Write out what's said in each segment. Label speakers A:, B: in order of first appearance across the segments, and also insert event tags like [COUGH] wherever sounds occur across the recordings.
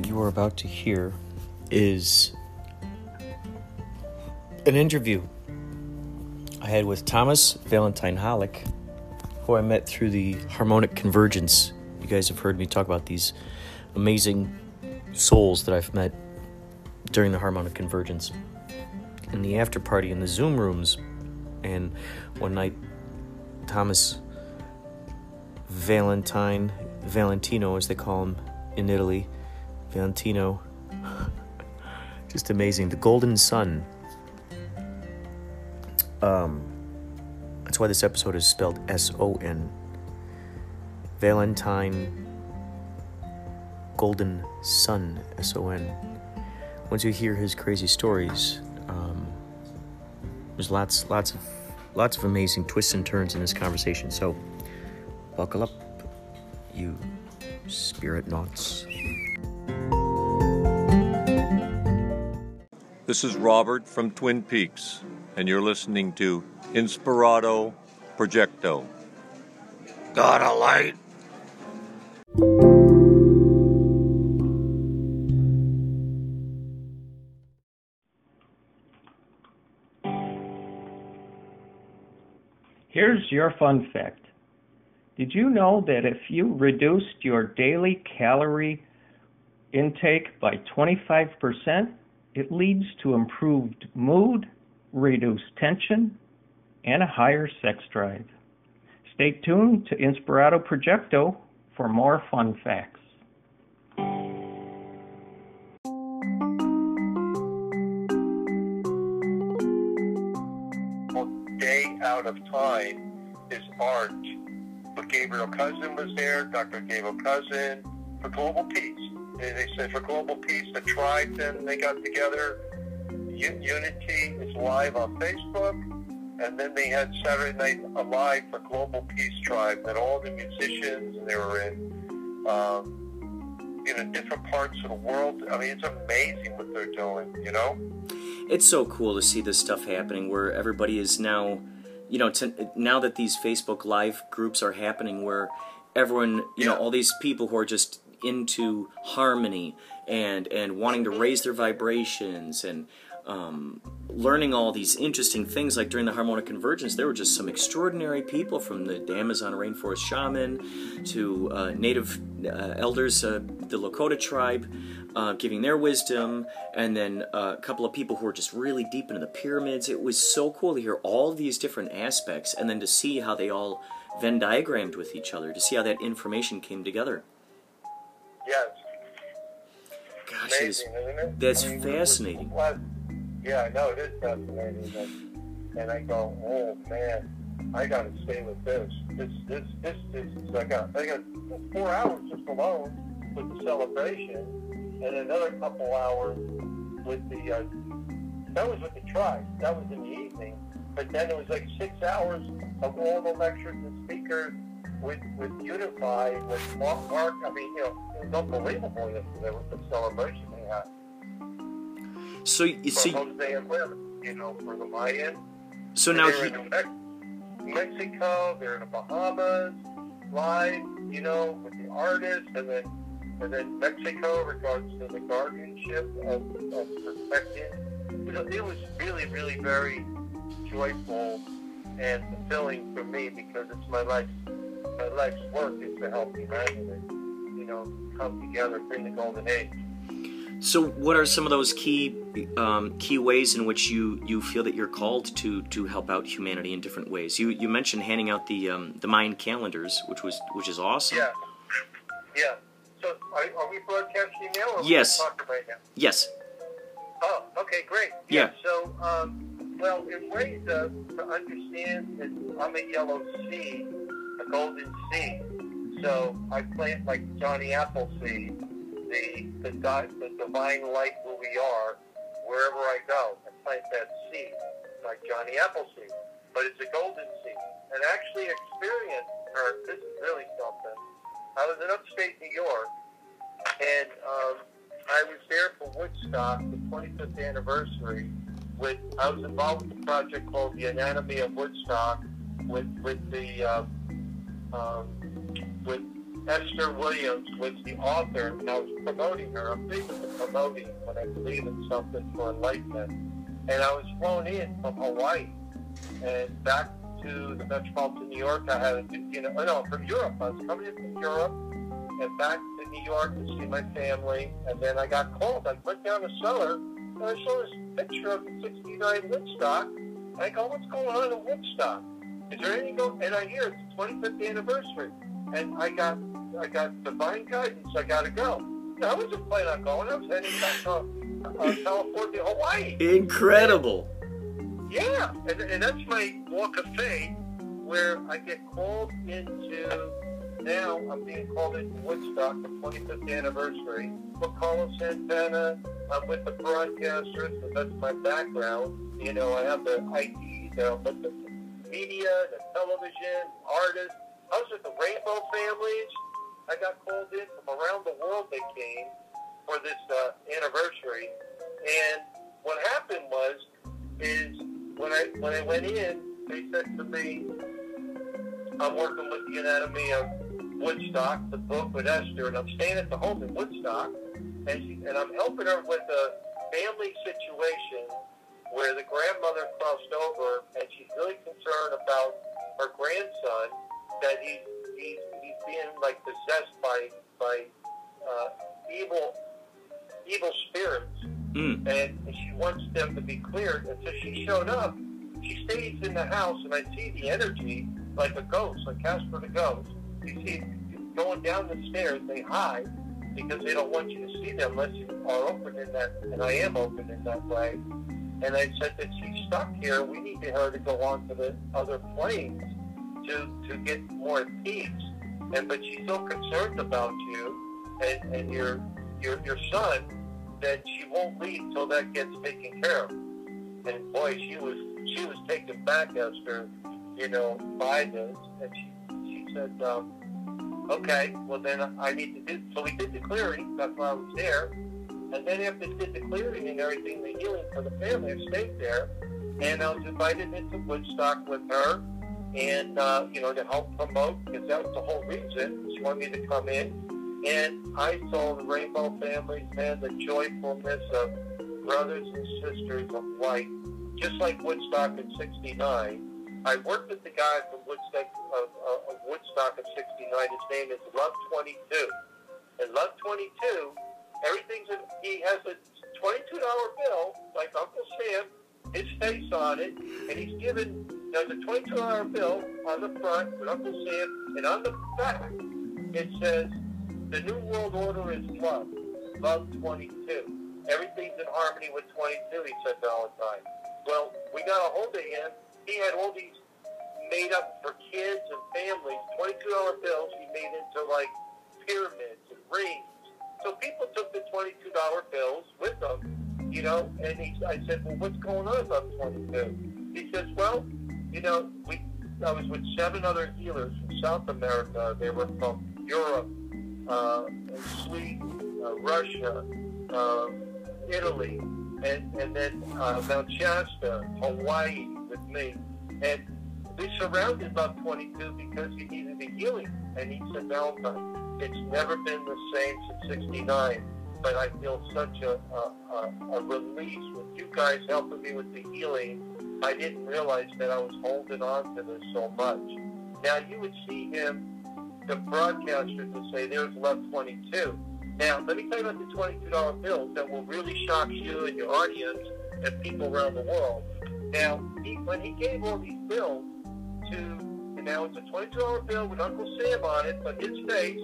A: what you are about to hear is an interview I had with Thomas Valentine Hollick, who I met through the Harmonic Convergence. You guys have heard me talk about these amazing souls that I've met during the Harmonic Convergence. In the after party in the Zoom rooms, and one night, Thomas Valentine, Valentino as they call him in Italy, Valentino, just amazing. The Golden Sun. Um, that's why this episode is spelled S O N. Valentine Golden Sun, S O N. Once you hear his crazy stories, um, there's lots, lots of, lots of amazing twists and turns in this conversation. So, buckle up, you spirit knots.
B: This is Robert from Twin Peaks, and you're listening to Inspirado Projecto. Got a light?
C: Here's your fun fact. Did you know that if you reduced your daily calorie intake by 25%, it leads to improved mood, reduced tension, and a higher sex drive? Stay tuned to Inspirato Projecto for more fun facts.
D: day out of time is art. But Gabriel Cousens was there, Dr. Gabriel Cousens, for Global Peace. They, they said for Global Peace, the tribe then they got together. U- Unity is live on Facebook. And then they had Saturday Night Alive for Global Peace Tribe that all the musicians, and they were in, um, you know, different parts of the world. I mean, it's amazing what they're doing, you know?
A: it's so cool to see this stuff happening where everybody is now you know to, now that these facebook live groups are happening where everyone you know all these people who are just into harmony and and wanting to raise their vibrations and um, learning all these interesting things like during the harmonic convergence there were just some extraordinary people from the amazon rainforest shaman to uh, native uh, elders uh, the lakota tribe uh, giving their wisdom, and then uh, a couple of people who were just really deep into the pyramids. It was so cool to hear all these different aspects, and then to see how they all Venn diagrammed with each other, to see how that information came together.
D: Yes.
A: Gosh, it is,
D: amazing, isn't it?
A: that's
D: I mean,
A: fascinating.
D: yeah, I know it is fascinating, and, and I go, oh man, I got to stay with this. This, this, this, this. is- I got, I got four hours just alone with the celebration, and another couple hours with the. Uh, that was with the tribe. That was in the evening, but then it was like six hours of all the lectures and speakers with with Unify with Mark. Mark I mean, you know, it was unbelievable yesterday with the celebration they had
A: So, you see,
D: you know, for the Mayan.
A: so now he,
D: in Mex- Mexico, they're in the Bahamas, live, you know, with the artists, and then and then Mexico regards to the guardianship of, of protecting. You know, it was really, really very joyful and fulfilling for me because it's my life. My life's work is to help humanity, you know, come together, bring the golden age.
A: so what are some of those key um, key ways in which you you feel that you're called to to help out humanity in different ways? You you mentioned handing out the um, the Mayan calendars, which was which is awesome.
D: Yeah. Yeah. So are, are we broadcasting now? Or
A: Yes.
D: Right now?
A: Yes.
D: Oh, okay, great.
A: Yeah.
D: So, um, well, in ways uh, to understand that I'm a yellow seed, a golden seed. So I plant like Johnny Appleseed, the the, the divine light who we are, wherever I go. I plant that seed, like Johnny Appleseed. But it's a golden seed. And actually experience, or this is really something. I was in upstate New York, and um, I was there for Woodstock, the 25th anniversary. With I was involved with a project called the Anatomy of Woodstock, with with the um, um, with Esther Williams was the author, and I was promoting her. I'm big into promoting when I believe in something for enlightenment. And I was flown in from Hawaii and back to the metropolitan New York. I had, a, you know, no, from Europe. I was coming in from Europe and back to New York to see my family. And then I got called. I went down the cellar and I saw this picture of the 69 Woodstock. I go, what's going on in Woodstock? Is there anything going? And I hear it's the 25th anniversary. And I got, I got divine guidance. I got to go. I wasn't planning on going. I was heading back to uh, California, Hawaii.
A: Incredible.
D: Yeah, and, and that's my walk of faith where I get called into, now I'm being called into Woodstock, the 25th anniversary. With Carlos Santana, I'm with the broadcasters, so that's my background. You know, I have the IT, the, the media, the television, artists. I was with the Rainbow Families. I got called in from around the world they came for this uh, anniversary. And what happened was, is when I when I went in, they said to me, "I'm working with the Anatomy of Woodstock, the book with Esther, and I'm staying at the home in Woodstock, and she, and I'm helping her with a family situation where the grandmother crossed over, and she's really concerned about her grandson that he he's he's being like possessed by by uh, evil evil spirits."
A: Mm.
D: and she wants them to be cleared. And so she showed up. She stays in the house, and I see the energy like a ghost, like Casper the ghost. You see going down the stairs, they hide because they don't want you to see them unless you are open in that, and I am open in that way. And I said that she's stuck here. We need her to go on to the other planes to to get more peace. And but she's so concerned about you and, and your your your son that she won't leave till that gets taken care of. And boy, she was she was taken back, Esther, you know, by this. And she she said, um, okay, well then I need to do. So we did the clearing. That's why I was there. And then after we did the clearing and everything, the healing for the family, I stayed there. And I was invited into Woodstock with her, and uh, you know to help promote because that was the whole reason she wanted me to come in and I saw the Rainbow families, man, the joyfulness of brothers and sisters of light, just like Woodstock in 69. I worked with the guy from Woodstock, of, uh, Woodstock of 69. His name is Love 22. And Love 22, everything's, in, he has a $22 bill, like Uncle Sam, his face on it, and he's given, there's a $22 bill on the front with Uncle Sam, and on the back, it says, the New World Order is love. Love 22. Everything's in harmony with 22, he said Valentine. Well, we got a hold of him. He had all these made up for kids and families, $22 bills he made into like pyramids and rings. So people took the $22 bills with them, you know, and he, I said, well, what's going on about 22? He says, well, you know, we, I was with seven other healers from South America. They were from Europe, uh, Sweden, uh, Russia, uh, Italy, and, and then uh, Mount Shasta, Hawaii with me. And we surrounded Love 22 because he needed a healing. And he said, Valentine, it's never been the same since 69, but I feel such a, a, a, release with you guys helping me with the healing. I didn't realize that I was holding on to this so much. Now, you would see him the broadcasters will say there's love 22. Now, let me tell you about the $22 bills that will really shock you and your audience and people around the world. Now, he, when he gave all these bills to, and now it's a $22 bill with Uncle Sam on it, but his face,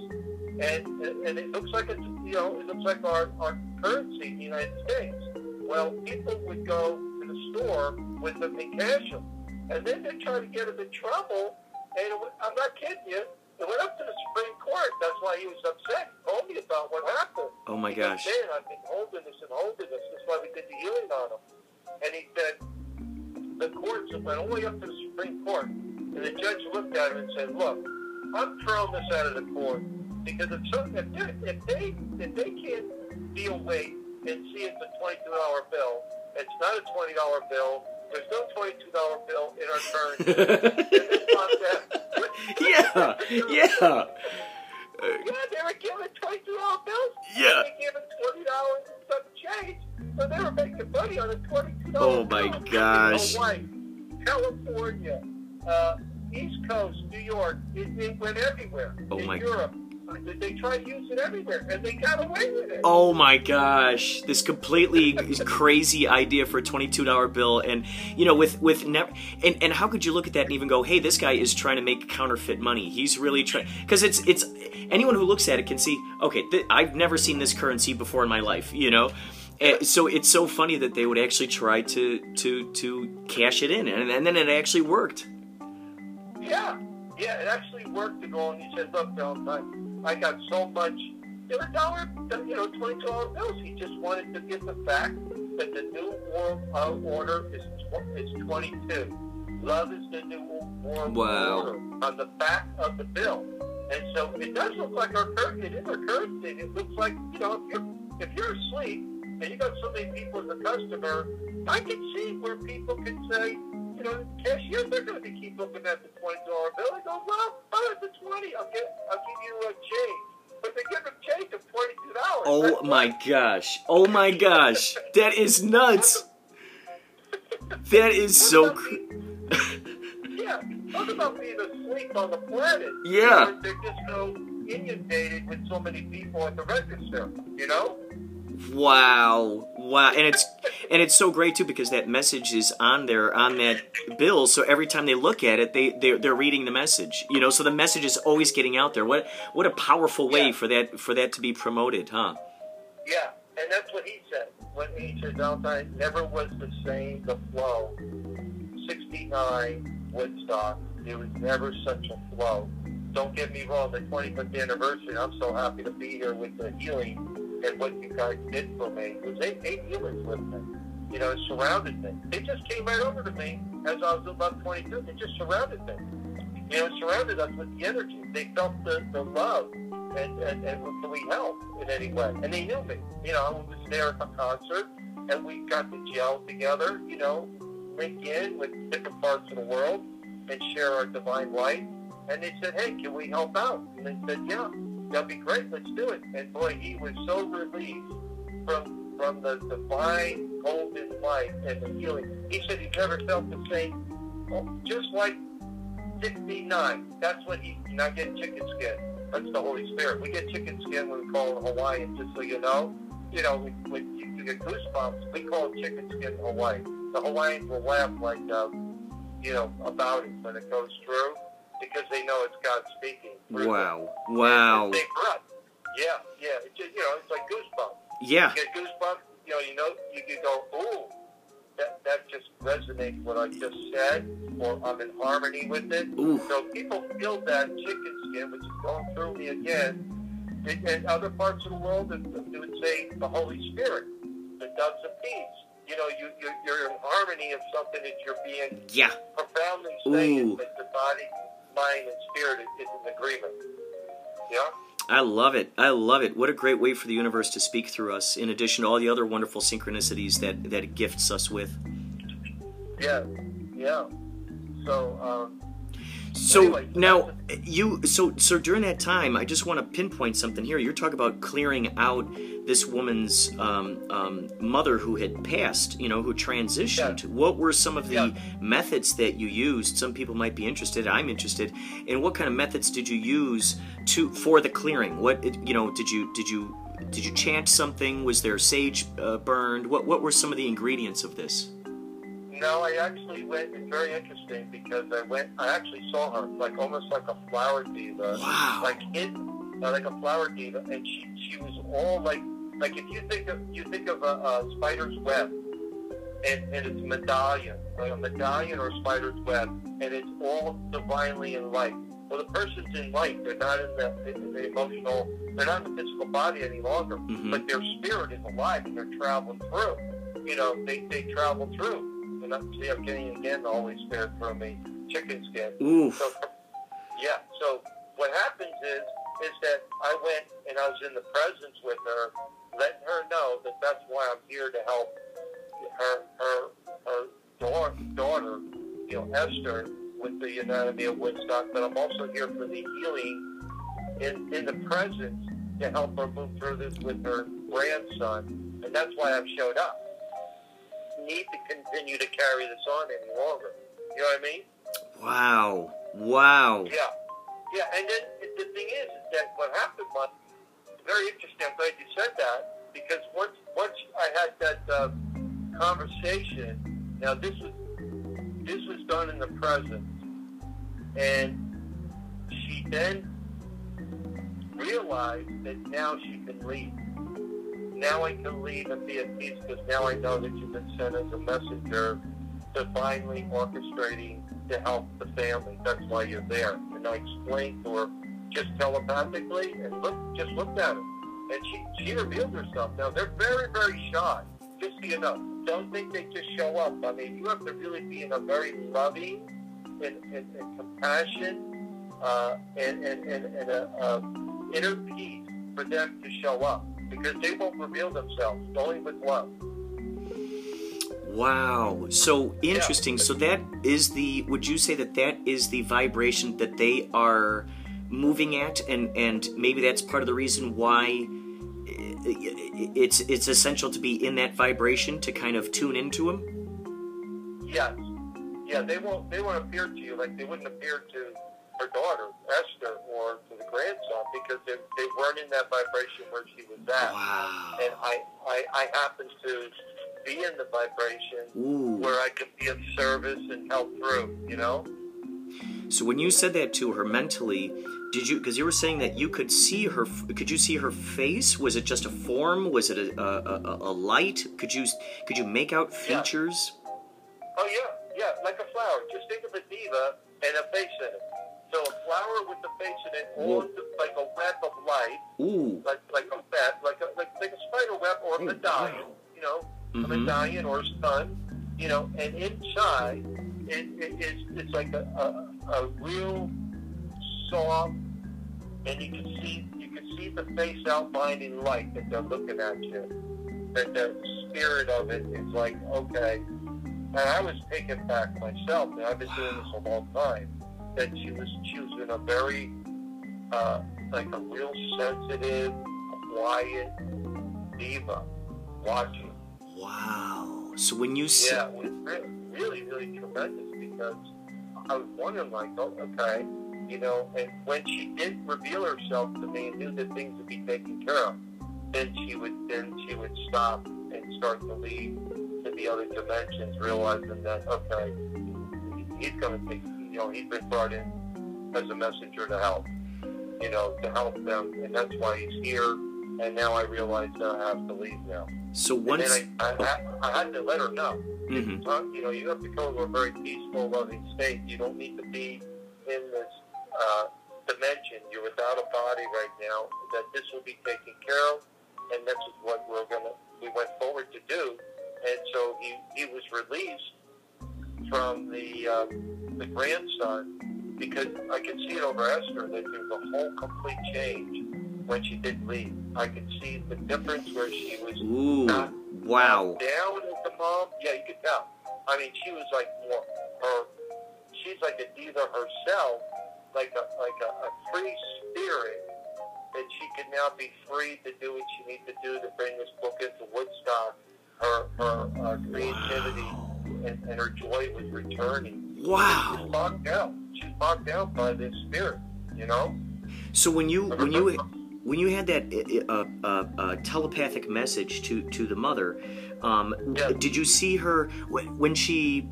D: and and it looks like it's, you know, it looks like our, our currency in the United States. Well, people would go to the store with them and cash them. And then they try to get them in trouble, and it, I'm not kidding you, it went up to the Supreme Court. That's why he was upset. He told me about what happened.
A: Oh my
D: he
A: gosh.
D: Said, I've been holding this and holding this. That's why we did the healing on him. And he said the courts went all the way up to the Supreme Court, and the judge looked at him and said, "Look, I'm throwing this out of the court because if, if, they, if they if they can't feel weight and see it's a twenty-two dollar bill, it's not a twenty dollar bill. There's no twenty-two dollar bill in our currency." [LAUGHS]
A: yeah, yeah. Uh,
D: Yeah, they were giving twenty-two dollar bills.
A: Yeah.
D: They giving twenty dollars and some change, so they were making money on a twenty-two dollar.
A: Oh, my gosh.
D: Hawaii, California, uh, East Coast, New York. It, it went everywhere.
A: Oh,
D: In
A: my-
D: Europe, they, they tried to use it everywhere, and they got away with it.
A: Oh my gosh, this completely crazy idea for a twenty-two dollar bill, and you know, with with never, and and how could you look at that and even go, hey, this guy is trying to make counterfeit money. He's really trying because it's it's anyone who looks at it can see, okay, th- I've never seen this currency before in my life, you know. Eh, so it's so funny that they would actually try to to to cash it in, and, and then it actually worked.
D: Yeah, yeah, it actually worked to go and he said, look, Valentine, I got so much, they were dollar, you know, $22 bills. He just wanted to get the fact that the new world order is, tw- is 22. Love is the new world
A: Wow.
D: order on the back of the bill. And so it does look like our currency. It is our currency. It looks like, you know, if you're, if you're asleep and you got so many people as a customer, I can see where people can say, you know, cashiers, they're going to keep looking at the twenty dollar bill. They go, well, oh, it's a twenty. I'll get, I'll give you a change. But they give them change of twenty two dollars.
A: Oh my gosh! Oh my gosh! That is nuts. That is so. Cr- [LAUGHS]
D: yeah, talk about being asleep on the planet.
A: Yeah.
D: They're, they're just so inundated with so many people at the register. You know.
A: Wow, wow, and it's and it's so great too because that message is on there on that bill. So every time they look at it, they they're, they're reading the message. You know, so the message is always getting out there. What what a powerful way
D: Yeah.
A: for that for that to be promoted, huh?
D: Yeah, and that's what he said. When he said Valentine never was the same, the flow. 69 Woodstock, it was never such a flow. Don't get me wrong, the 25th anniversary, I'm so happy to be here with the healing and what you guys did for me. Was eight, eight healers with me. You know, surrounded me. They just came right over to me as I was about 22. They just surrounded me. You know, surrounded us with the energy. They felt the, the love and, and, and can we help in any way? And they knew me. You know, I was there at the concert, and we got to gel together, you know, link in with different parts of the world and share our divine light. And they said, hey, can we help out? And they said, yeah, that'd be great. Let's do it. And boy, he was so relieved from from the divine golden light and the healing. He said he's never felt the same, oh, just like 69. That's what he, not getting chicken skin. That's the Holy Spirit. We get chicken skin when we call it Hawaiian, just so you know. You know, when, when you, get goosebumps, we call it chicken skin in Hawaii. The Hawaiians will laugh like, uh, you know, about it when it goes through because they know it's God speaking. through them.
A: Wow, wow,
D: breath. Yeah, yeah. It's just, you know, it's like goosebumps.
A: yeah,
D: You get goosebumps. You know, you know, you can go, ooh, that that just resonates what I just said, or I'm in harmony with it.
A: ooh,
D: So people feel that chicken skin, which is going through me again. In, other parts of the world, it, it would say the Holy Spirit, the doves of peace. You know, you, you're, you're in harmony of something that you're being
A: yeah.
D: profoundly saying
A: Ooh.
D: that the body, mind, and spirit is, is in agreement. Yeah?
A: I love it. I love it. What a great way for the universe to speak through us, in addition to all the other wonderful synchronicities that, that it gifts us with.
D: Yeah. Yeah. So, um,
A: So
D: Anyway,
A: now you so so during that time, I just want to pinpoint something here. You're talking about clearing out this woman's um, um, mother who had passed, you know, who transitioned.
D: Yeah.
A: What were some of the
D: Yeah.
A: methods that you used? Some people might be interested. I'm interested. And what kind of methods did you use to for the clearing? What you know? Did you did you did you chant something? Was there sage uh, burned? What what were some of the ingredients of this?
D: No, I actually went. It's very interesting because I went. I actually saw her like almost like a flower deva,
A: Wow.
D: like hidden, uh, like a flower deva, and she she was all like like if you think of you think of a, a spider's web, and, and it's medallion, like a medallion or a spider's web, and it's all divinely in light. Well, the person's in light. They're not in the, in the emotional. They're not in the physical body any longer,
A: Mhm.
D: but their spirit is alive and they're traveling through. You know, they they travel through. And I'm, see, I'm getting again Holy Spirit from me, chicken skin.
A: Oof.
D: So, yeah. So what happens is, is that I went and I was in the presence with her, letting her know that that's why I'm here to help her, her, her daughter, daughter, you know, Esther, with the anatomy of Woodstock. But I'm also here for the healing in, in the present to help her move through this with her grandson, and that's why I've showed up. Need to continue to carry this on any longer. You know what I mean?
A: Wow. Wow.
D: Yeah, yeah. And then the thing is, is that what happened was very interesting. I'm glad you said that because once once I had that uh, conversation, now this was this was done in the present, and she then realized that now she can leave. Now I can leave and be at peace because now I know that you've been sent as a messenger divinely orchestrating to help the family. That's why you're there. And I explained to her just telepathically and look, just looked at her. And she, she revealed herself. Now, they're very, very shy. Just so you know, don't think they just show up. I mean, you have to really be in a very loving and, and, and compassion uh, and, and, and, and a, a inner peace for them to show up because they won't reveal themselves, only with love.
A: Wow. So interesting. So that is the would you say that that is the vibration that they are moving at and and maybe that's part of the reason why eh, it's it's essential to be in that vibration to kind of tune into them?
D: Yes. Yeah, they won't they won't appear to you like they wouldn't appear to her daughter, Esther, or to the grandson because they, they weren't in that vibration where she was at.
A: Wow.
D: And I, I, I happen to be in the vibration
A: Ooh.
D: where I could be of service and help through, you know?
A: So when you said that to her mentally, did you? Because you were saying that you could see her. Could you see her face? Was it just a form? Was it a, a, a, a light? Could you could you make out
D: Yeah.
A: features?
D: Oh, yeah, yeah, like a flower. Just think of a diva and a face in it. So a flower with the face in it, on the, like a web of light,
A: Ooh.
D: like like a web, like a like, like a spider web or a
A: Oh,
D: medallion,
A: wow.
D: you know, a
A: Mhm.
D: medallion or a sun, you know, and inside it, it, it's it's like a, a a real soft, and you can see you can see the face outlined in light that they're looking at you. That the spirit of it is like okay, and I was taken back myself. And I've been doing this a long time. That she was she was in a very uh, like a real sensitive, quiet diva watching.
A: Wow. So when you said
D: Yeah, it was really, really, really tremendous because I was wondering, like, oh, okay, you know, and when she did reveal herself to me and knew that things would be taken care of, then she would then she would stop and start to leave to the other dimensions, realizing that okay, he's going to take, you know, he's been brought in as a messenger to help, you know, to help them, and that's why he's here. And now I realize that I have to leave now.
A: so once
D: I, I, I, I had to let her know.
A: Mhm.
D: Uh, you know, you have to go to a very peaceful, loving state. You don't need to be in this uh, dimension. You're without a body right now. That this will be taken care of, and this is what we're gonna. We went forward to do, and so he he was released from the uh, the grandson because I could see it over Esther that there was a whole complete change when she did leave. I could see the difference where she was
A: Ooh.
D: not
A: Wow.
D: down as the mom. Yeah, you could tell. I mean, she was like more her. She's like a diva herself, like a like a, a free spirit that she could now be free to do what she needs to do to bring this book into Woodstock. Her her uh, creativity and, and her joy was returning. She's
A: Wow.
D: bogged down. She's bogged down by this spirit. You know.
A: So when you when you when you had that uh, uh, uh, telepathic message to to the mother, um,
D: Yeah.
A: did you see her when when she,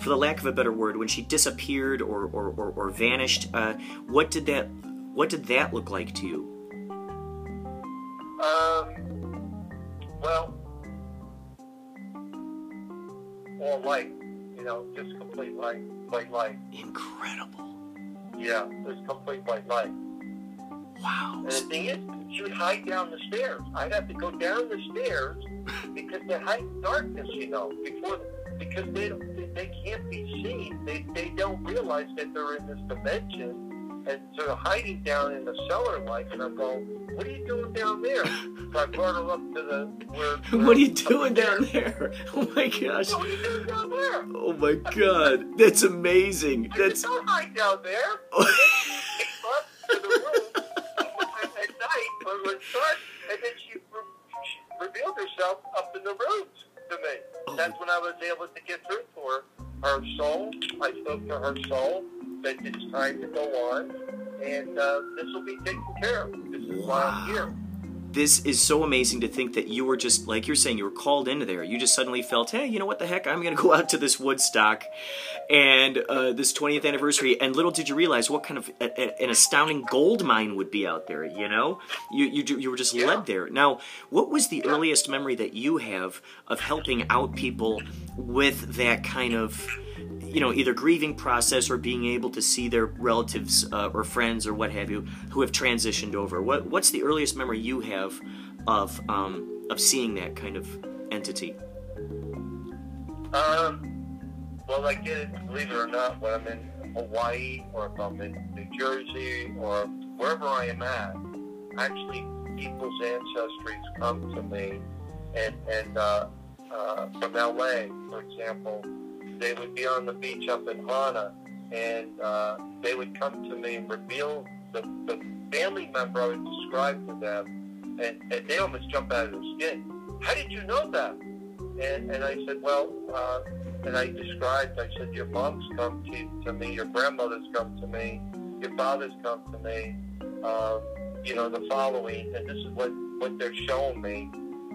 A: for the lack of a better word, when she disappeared or or, or, or vanished? Uh, what did that what did that look like to you?
D: Um, well, all light, you know, just complete light, white light.
A: Incredible.
D: Yeah, was complete white light.
A: Wow.
D: And the thing is, she would hide down the stairs. I'd have to go down the stairs because they hide in darkness, you know, before because they don't, they- can't be seen. They they don't realize that they're in this dimension, and so they're hiding down in the cellar like. And I'm going, "What are you doing down there?" So I brought her up to the where. [LAUGHS]
A: What are you doing down there? [LAUGHS] Oh my gosh.
D: What are you doing down there?
A: Oh my god. That's amazing.
D: I
A: That's
D: don't hide down there. [LAUGHS] And then she came up to the room. and then she, she revealed herself up in the rooms to me.
A: Oh.
D: That's when I was able to get through to her. Her soul, I spoke to her soul, that it's time to go on, and uh, this will be taken care of. This is why here.
A: this is so amazing to think that you were just like you're saying you were called into there. You just suddenly felt hey you know what the heck? I'm going to go out to this woodstock and uh, this 20th anniversary. And little did you realize what kind of a, a- an astounding gold mine would be out there you know? You you, you were just
D: Yeah.
A: led there. Now what was the earliest memory that you have of helping out people with that kind of you know either grieving process or being able to see their relatives uh, or friends or what have you who have transitioned over. What what's the earliest memory you have of um, of seeing that kind of entity?
D: Um, well, I get it, believe it or not, when I'm in Hawaii or if I'm in New Jersey or wherever I am at, actually people's ancestries come to me and, and uh, uh, from LA, for example, they would be on the beach up in Hana and uh, they would come to me and reveal the, the family member I would describe to them and, and they almost jump out of their skin. How did you know that? And, and I said, well, uh, and I described, I said, your mom's come to, to me, your grandmother's come to me, your father's come to me, um, you know, the following, and this is what, what they're showing me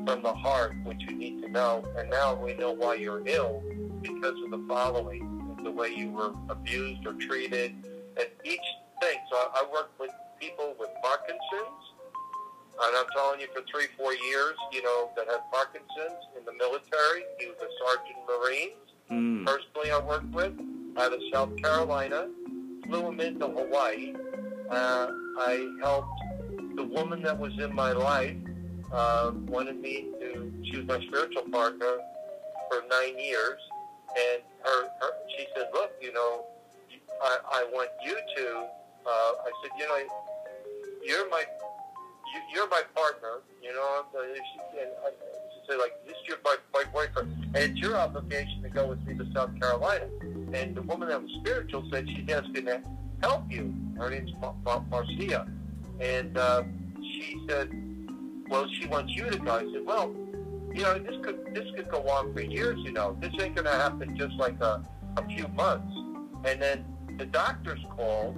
D: from the heart, which you need to know. And now we know why you're ill because of the following, the way you were abused or treated, and each thing. So I, I work with people with Parkinson's, and I'm telling you, for three, four years, you know, that had Parkinson's in the military. He was a sergeant Marines.
A: mm.
D: Personally, I worked with out of South Carolina. Flew him into Hawaii. Uh, I helped the woman that was in my life. Uh, wanted me to. She was my spiritual partner for nine years, and her, her she said, "Look, you know, I, I want you to." Uh, I said, "You know, you're my you, you're my partner, you know, uh, she, and I, she said, like, this is your my, my boyfriend, and it's your obligation to go with me to South Carolina. And the woman that was spiritual said she's asking to help you. Her name's Mar- Mar- Marcia. And uh, she said, well, she wants you to go. I said, well, you know, this could this could go on for years, you know. This ain't to happen just like a, a few months. And then the doctors called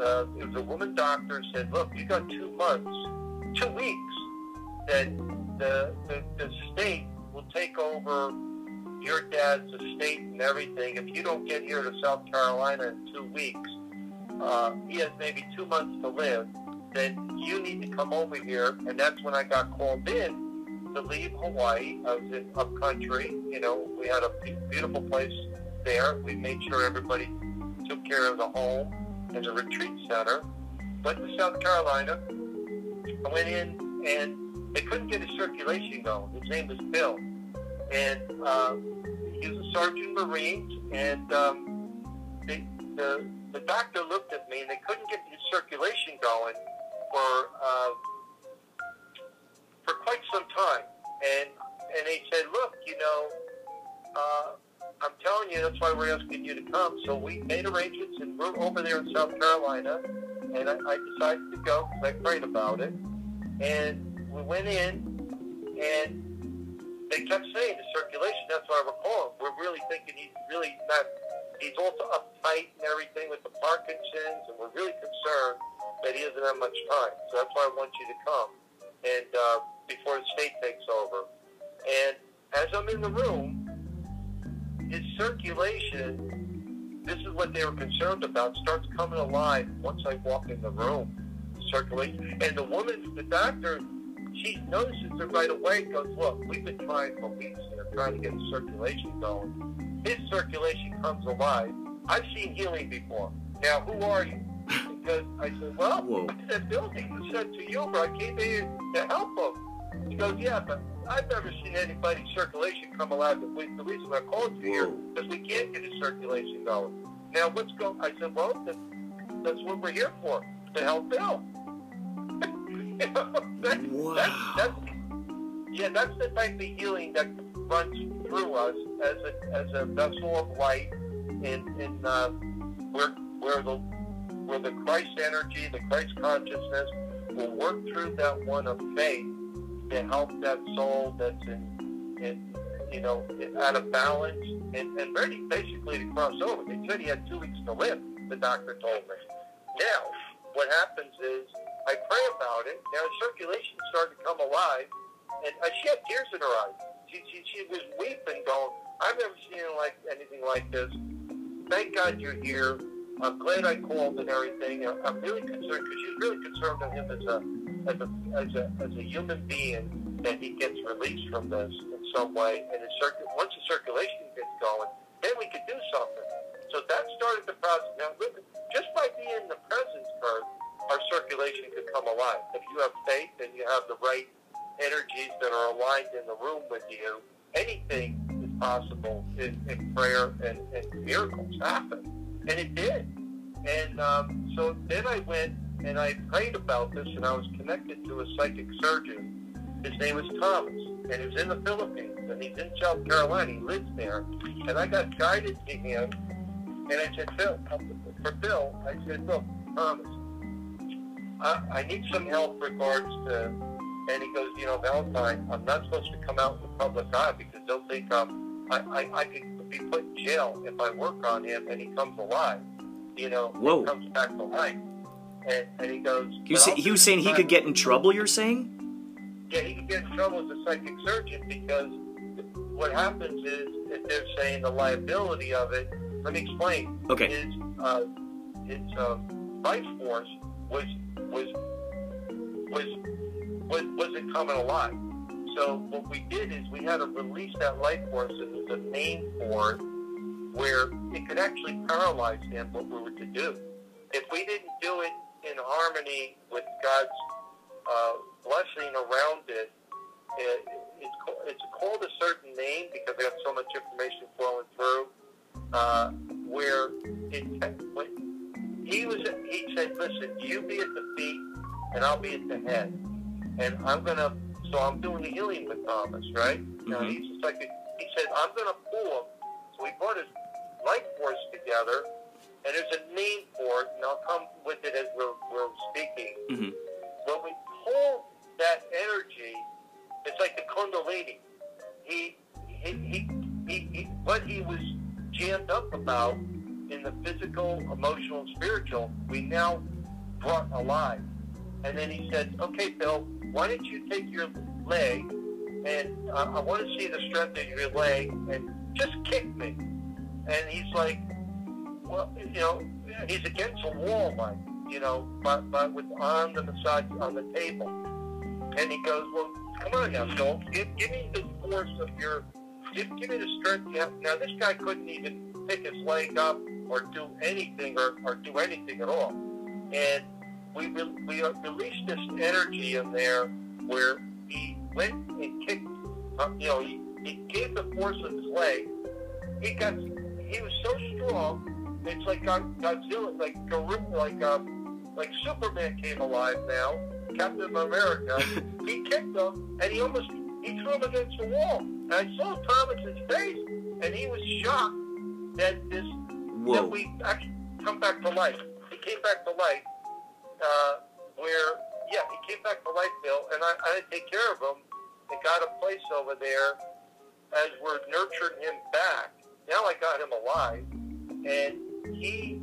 D: uh, it woman doctor said, look, you got two months, two weeks, that the, the, the state will take over your dad's estate and everything. If you don't get here to South Carolina in two weeks, uh, he has maybe two months to live, then you need to come over here. And that's when I got called in to leave Hawaii. I was in upcountry. You know, we had a beautiful place there. We made sure everybody took care of the home and the retreat center. Went to South Carolina. I went in and they couldn't get his circulation going. His name was Bill. And uh, he was a sergeant Marines. And um, they, the, the doctor looked at me and they couldn't get his circulation going for, uh, quite some time. And, and they said, look, you know, uh, I'm telling you, that's why we're asking you to come. So we made arrangements, and we're over there in South Carolina. And I, I decided to go because I prayed about it. And we went in, and they kept saying the circulation. That's why we're calling. We're really thinking he's really not. He's also uptight and everything with the Parkinson's, and we're really concerned that he doesn't have much time. So that's why I want you to come, and uh, before the state takes over. And as I'm in the room, his circulation, this is what they were concerned about, starts coming alive once I walk in the room. Circulation. And the woman, the doctor, she notices it right away, goes, look, we've been trying for weeks here, trying to get the circulation going. His circulation comes alive. I've seen healing before. Now, who are you? Because I said, well,
A: Whoa.
D: I said, building was sent to you, I came here to help him. He goes, yeah, but I've never seen anybody's circulation come alive. The re- the reason I called you here because we can't get his circulation going. Now, what's going? I said, well, that's, that's what we're here for, to help Bill. [LAUGHS] you know, that,
A: Wow.
D: that's, that's, yeah, that's the type of healing that runs through us as a, as a vessel of light in, in uh, where, where the where the Christ energy, the Christ consciousness, will work through that one of faith to help that soul that's in, in you know, out of balance and, and ready basically to cross over. They said he had two weeks to live, the doctor told me. Now, what happens is I pray about it. Now, circulation started to come alive, and she had tears in her eyes. She, she, she was weeping, going, I've never seen like anything like this. Thank God you're here. I'm glad I called and everything. I'm really concerned because she's really concerned on him as a as a as a as a human being that he gets released from this in some way, and his circu- once the circulation gets going, then we could do something. So that started the process. Now, just by being in the presence, Kurt, our circulation could come alive. If you have faith and you have the right energies that are aligned in the room with you, anything is possible in, in prayer, and, and miracles happen. And it did. And um, so then I went and I prayed about this, and I was connected to a psychic surgeon. His name was Thomas, and he was in the Philippines, and he's in South Carolina. He lives there. And I got guided to him, and I said, Phil, for Bill, I said, look, Thomas, I, I need some help regards to, and he goes, you know, Valentine, I'm not supposed to come out in the public eye because they'll think um, I, I, I could be put in jail if I work on him and he comes alive. You know,
A: Whoa.
D: he comes back to life. And, and he goes,
A: He was,
D: "But
A: he was saying he could get in trouble, you're saying?
D: yeah, he could get in trouble as a psychic surgeon because what happens is if they're saying the liability of it. Let me explain.
A: Okay.
D: His uh, his um, life force was was was was wasn't coming alive. So what we did is we had to release that life force, and there's a name for it where it could actually paralyze him. What we were to do, if we didn't do it in harmony with God's uh, blessing around it. it it's, ca- it's called a certain name because I got so much information flowing through. Uh, where it he was, he said, "Listen, you be at the feet, and I'll be at the head, and I'm gonna." So I'm doing the healing with Thomas, right? Now
A: Mhm.
D: he's just like he said, "I'm gonna pull him." So we brought his life force together, and there's a name for it, and I'll come with it as we're, we're speaking
A: hmm
D: when we pull that energy, it's like the Kundalini. He, he, he, he, he, what he was jammed up about in the physical, emotional, and spiritual, we now brought alive. And then he said, okay, Bill, why don't you take your leg and uh, I want to see the strength of your leg and just kick me. And he's like, well, you know, he's against a wall, like, you know, but, but with on the massage on the table. And he goes, well, come on now, Joel, give, give me the force of your, give, give me the strength you have. Now, this guy couldn't even pick his leg up or do anything or, or do anything at all. And we, re- we uh, released this energy in there where he went and kicked, uh, you know, he, he gave the force of his leg. He got, he was so strong, it's like God- Godzilla, like gorilla, like um, like Superman came alive now. Captain America. [LAUGHS] he kicked him, and he almost he threw him against the wall. And I saw Thomas's face, and he was shocked that this
A: Whoa.
D: that we actually come back to life. He came back to life. Uh, where yeah, he came back to life, Bill, and I, I had to take care of him and got a place over there as we're nurturing him back. Now I got him alive, and he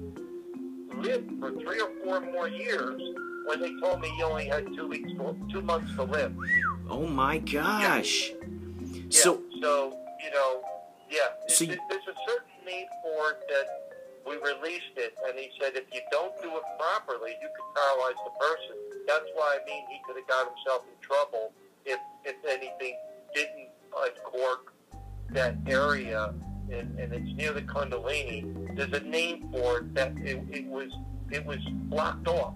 D: lived for three or four more years when they told me he only had two weeks, two months to live.
A: Oh my gosh.
D: Yeah,
A: So,
D: so you know, yeah,
A: So
D: there's a certain need for that we released it, and he said if you don't do it properly, you could paralyze the person. That's why I mean he could have got himself in trouble if if anything didn't uncork that area, and, and it's near the Kundalini. There's a name for it that it, it was it was blocked off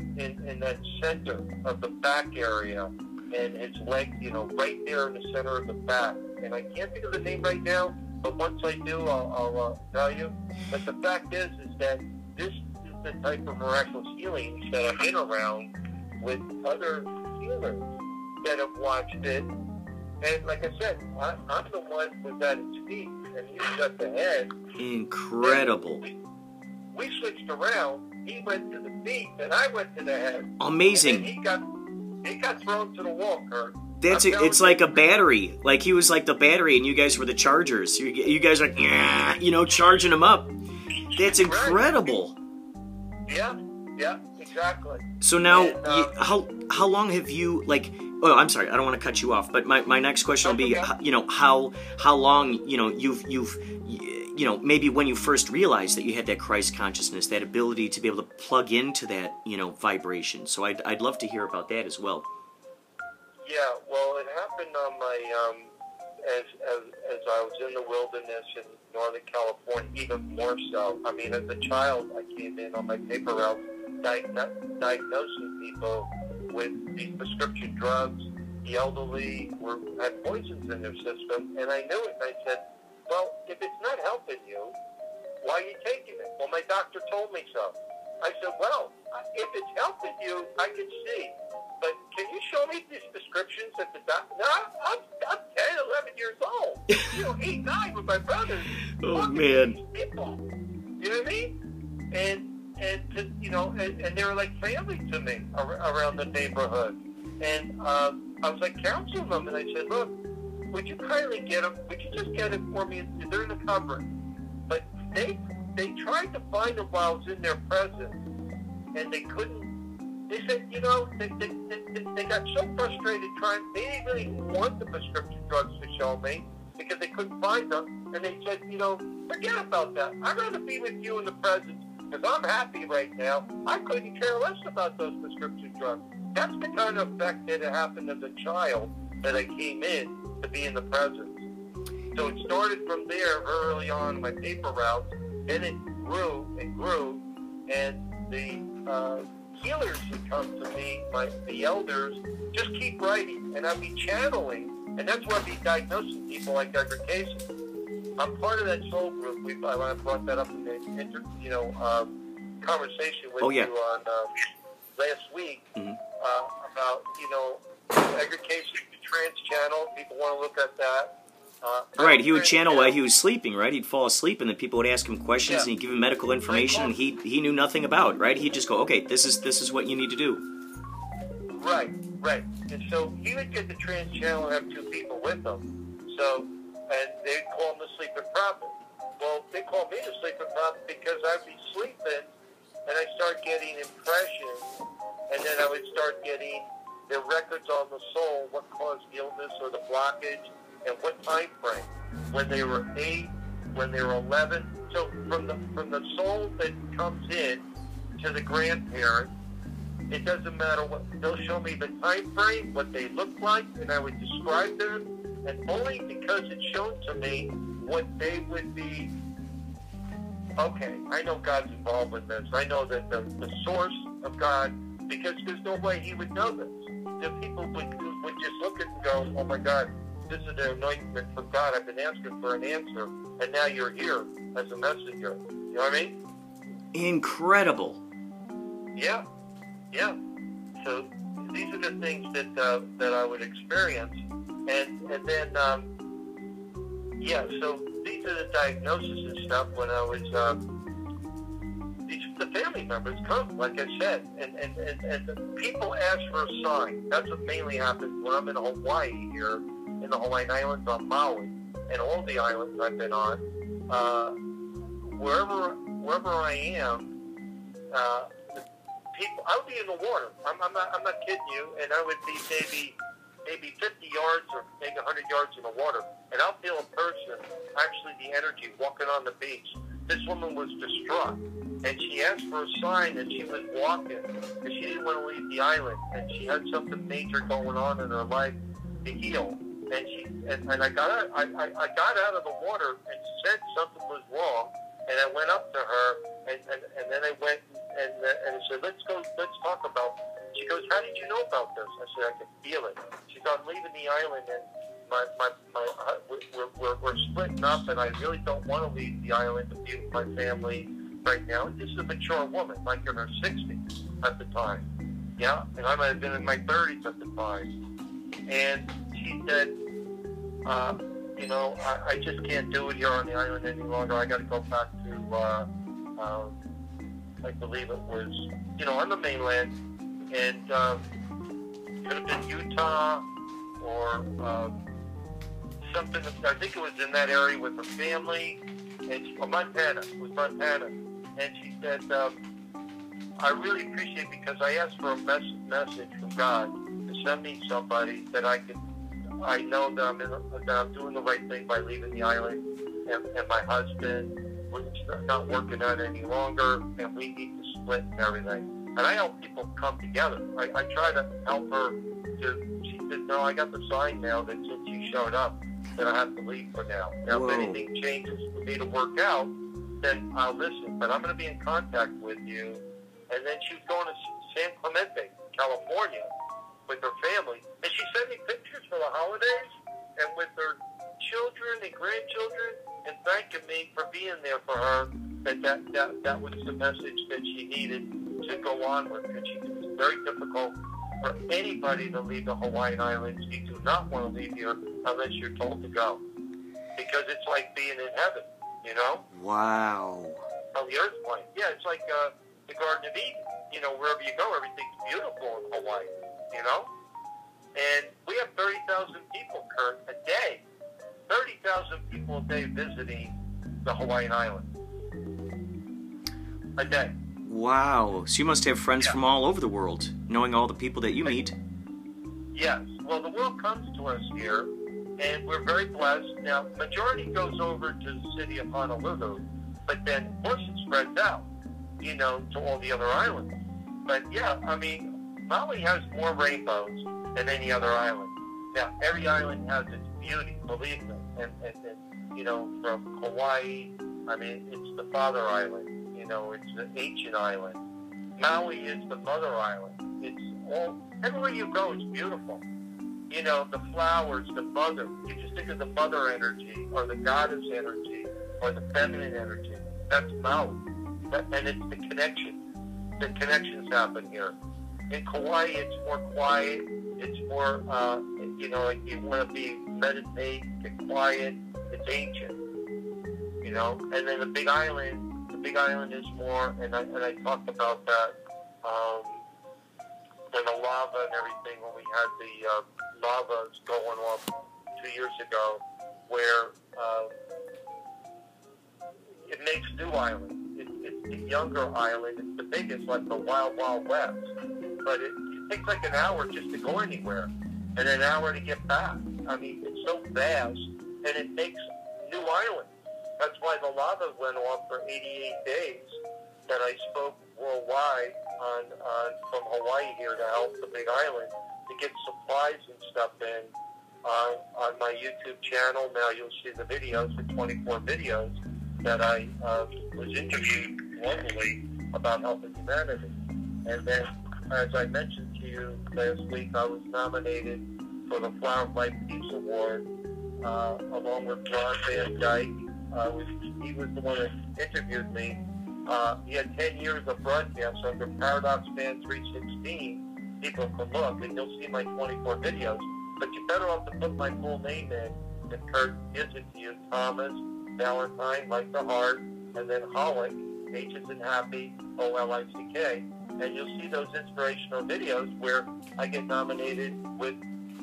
D: in, in that center of the back area and his leg, you know, right there in the center of the back. And I can't think of the name right now, but once I do, I'll, I'll uh, tell you. But the fact is, is that this is the type of miraculous healings that I've been around with other healers that have watched it. And like I said, I, I'm the one who was at his feet, and he was at the head.
A: incredible.
D: We, we switched around. he went to the feet, and I went to the head.
A: Amazing.
D: And he got he got thrown to the wall, Kurt.
A: That's
D: telling
A: it's like a battery. Like he was like the battery, and you guys were the chargers. You, you guys are, like, "Yeah," you know, charging him up. That's incredible.
D: Yeah, yeah, exactly.
A: So now,
D: And, uh,
A: you, how how long have you like? Oh, I'm sorry, I don't want to cut you off. But my, my next question will be,
D: okay.
A: you know, how how long you know you've you've you know maybe when you first realized that you had that Christ consciousness, that ability to be able to plug into that you know vibration. So I'd I'd love to hear about that as well.
D: Yeah, well, it happened on my um, as as as I was in the wilderness in Northern California, even more so. I mean, as a child, I came in on my paper route diagno- diagnosing people with these prescription drugs. The elderly were had poisons in their system, and I knew it. And I said, "Well, if it's not helping you, why are you taking it?" Well, my doctor told me so. I said, "Well, if it's helping you, I can see." But can you show me these prescriptions at the doctor? No, I'm, I'm 10, 11 years old. [LAUGHS] You know, 8, 9 with my brothers.
A: Oh, man.
D: People. You know what I mean? And, and to, you know, and, and they were like family to me ar- around the neighborhood. And uh, I was like counseling them, and I said, look, would you kindly get them? Would you just get it for me? They're in the cupboard. But they they tried to find them while I was in their presence, and they couldn't they said, you know, they, they, they, they got so frustrated trying, they didn't really want the prescription drugs to show me because they couldn't find them. And they said, you know, forget about that. I'd rather be with you in the present because I'm happy right now. I couldn't care less about those prescription drugs. That's the kind of effect that happened as a child that I came in to be in the present. So it started from there early on my paper route. Then it grew and grew, and the uh, healers would come to me, my the elders, just keep writing, and I'd be channeling, and that's why I'd be diagnosing people like Edgar Cayce. I'm part of that soul group. We I brought that up in the inter, you know um, conversation with
A: Oh, yeah.
D: you on um, last week
A: Mhm.
D: uh, about you know Edgar the trance channel. People want to look at that. Uh,
A: Right, he would channel while he was sleeping. Right, he'd fall asleep, and then people would ask him questions,
D: Yeah.
A: and he'd give him medical information, and he he knew nothing about. Right, he'd just go, okay, this is this is what you need to do.
D: Right, right. And so he would get the trance channel and have two people with him. So, and they'd call him the sleeping prophet. Well, they call me the sleeping prophet because I'd be sleeping and I start getting impressions and then I would start getting the records on the soul, what caused the illness or the blockage and what time frame. When they were eight, when they were 11. So from the, from the soul that comes in to the grandparent, it doesn't matter what they'll show me the time frame, what they look like, and I would describe them, and only because it's shown to me what they would be. Okay, I know God's involved with this. I know that the, the source of God, because there's no way He would know this. The people would would just look at it and go, "Oh my God, this is an anointment from God. I've been asking for an answer, and now you're here as a messenger." You know what I mean?
A: Incredible.
D: Yeah, yeah. So these are the things that uh, that I would experience, and and then um, yeah. So these are the diagnoses and stuff when I was. Uh, these the family members come, like I said, and and, and and the people ask for a sign. That's what mainly happens when I'm in Hawaii here, in the Hawaiian Islands on Maui, and all the islands I've been on. Uh, wherever wherever I am, uh, people, I would be in the water. I'm, I'm not, I'm not kidding you, and I would be maybe, maybe 50 yards or maybe 100 yards in the water, and I'll feel a person, actually the energy, walking on the beach. This woman was distraught, and she asked for a sign, and she was walking, and she didn't want to leave the island, and she had something major going on in her life to heal. And she and, and I got out, I, I, I got out of the water and said something was wrong, and I went up to her, and, and, and then I went and uh, and said, let's go, let's talk about. She goes, how did you know about this? I said, I can feel it. She said, I'm leaving the island, and my my, my uh, we're, we're we're splitting up, and I really don't want to leave the island to be with my family right now. And this is a mature woman, like in her 60s at the time. Yeah, and I might have been in my 30s at the time. And she said, uh, you know, I, I just can't do it here on the island any longer. I got to go back to uh, uh, I believe it was, you know, on the mainland, and um, could have been Utah or uh, something. I think it was in that area with her family, and she, or Montana. It was Montana, and she said, um, "I really appreciate because I asked for a mess- message from God to send me somebody that I could. I know that I'm in, that I'm doing the right thing by leaving the island, and, and my husband." was not working out any longer, and we need to split and everything. And I help people come together. I, I try to help her to. She said, "No, I got the sign now that since you showed up, that I have to leave for now. Now,
A: Whoa.
D: if anything changes for me to work out, then I'll listen. But I'm going to be in contact with you." And then she was going to San Clemente, California, with her family, and she sent me pictures for the holidays and with her children and grandchildren and thanking me for being there for her. That that, that, that was the message that she needed to go on with. And she said it's very difficult for anybody to leave the Hawaiian Islands. You do not want to leave here unless you're told to go. Because it's like being in heaven, you know,
A: Wow.
D: on the earth plane. Yeah, it's like uh, the Garden of Eden. You know, wherever you go, everything's beautiful in Hawaii, you know? And we have 30,000 people, Kurt, a day 30,000 people a day visiting the Hawaiian Island. A day.
A: Wow. So you must have friends
D: Yeah.
A: from all over the world, knowing all the people that you meet.
D: Yes. Well, the world comes to us here, and we're very blessed. Now, majority goes over to the city of Honolulu, but then, of course, it spreads out, you know, to all the other islands. But yeah, I mean, Maui has more rainbows than any other island. Now, every island has its beauty, believe me. And, and, and you know, from Hawaii, I mean, it's the father island. You know, it's the ancient island. Maui is the mother island. It's all everywhere you go, it's beautiful. You know, the flowers, the mother. You just think of the mother energy, or the goddess energy, or the feminine energy. That's Maui, and it's the connection. The connections happen here. In Kauai, it's more quiet. It's more, uh, you know, like you want to be meditate, get quiet. It's ancient, you know. And then the Big Island, the Big Island is more, and I and I talked about that, um, and the lava and everything when we had the uh, lavas going off two years ago, where uh, it makes New Island. It, it's the younger island. It's the biggest, like the Wild Wild West. But it takes like an hour just to go anywhere, and an hour to get back. I mean, it's so vast, and it makes New Island. That's why the lava went off for 88 days. That I spoke worldwide on, on from Hawaii here to help the Big Island to get supplies and stuff in on, on my YouTube channel. Now you'll see the videos, the 24 videos that I uh, was interviewed globally about helping humanity. And then, as I mentioned you last week, I was nominated for the Flower of Life Peace Award uh, along with Ron Van Dyke. Uh, was, he was the one that interviewed me. Uh, he had 10 years of broadcasts under Paradox Band 316. People can look, and you'll see my 24 videos. But you better off to put my full name in, and Kurt to you, Thomas Valentine, like the heart, and then Holick, H is in happy, O-L-I-C-K. And you'll see those inspirational videos where I get nominated with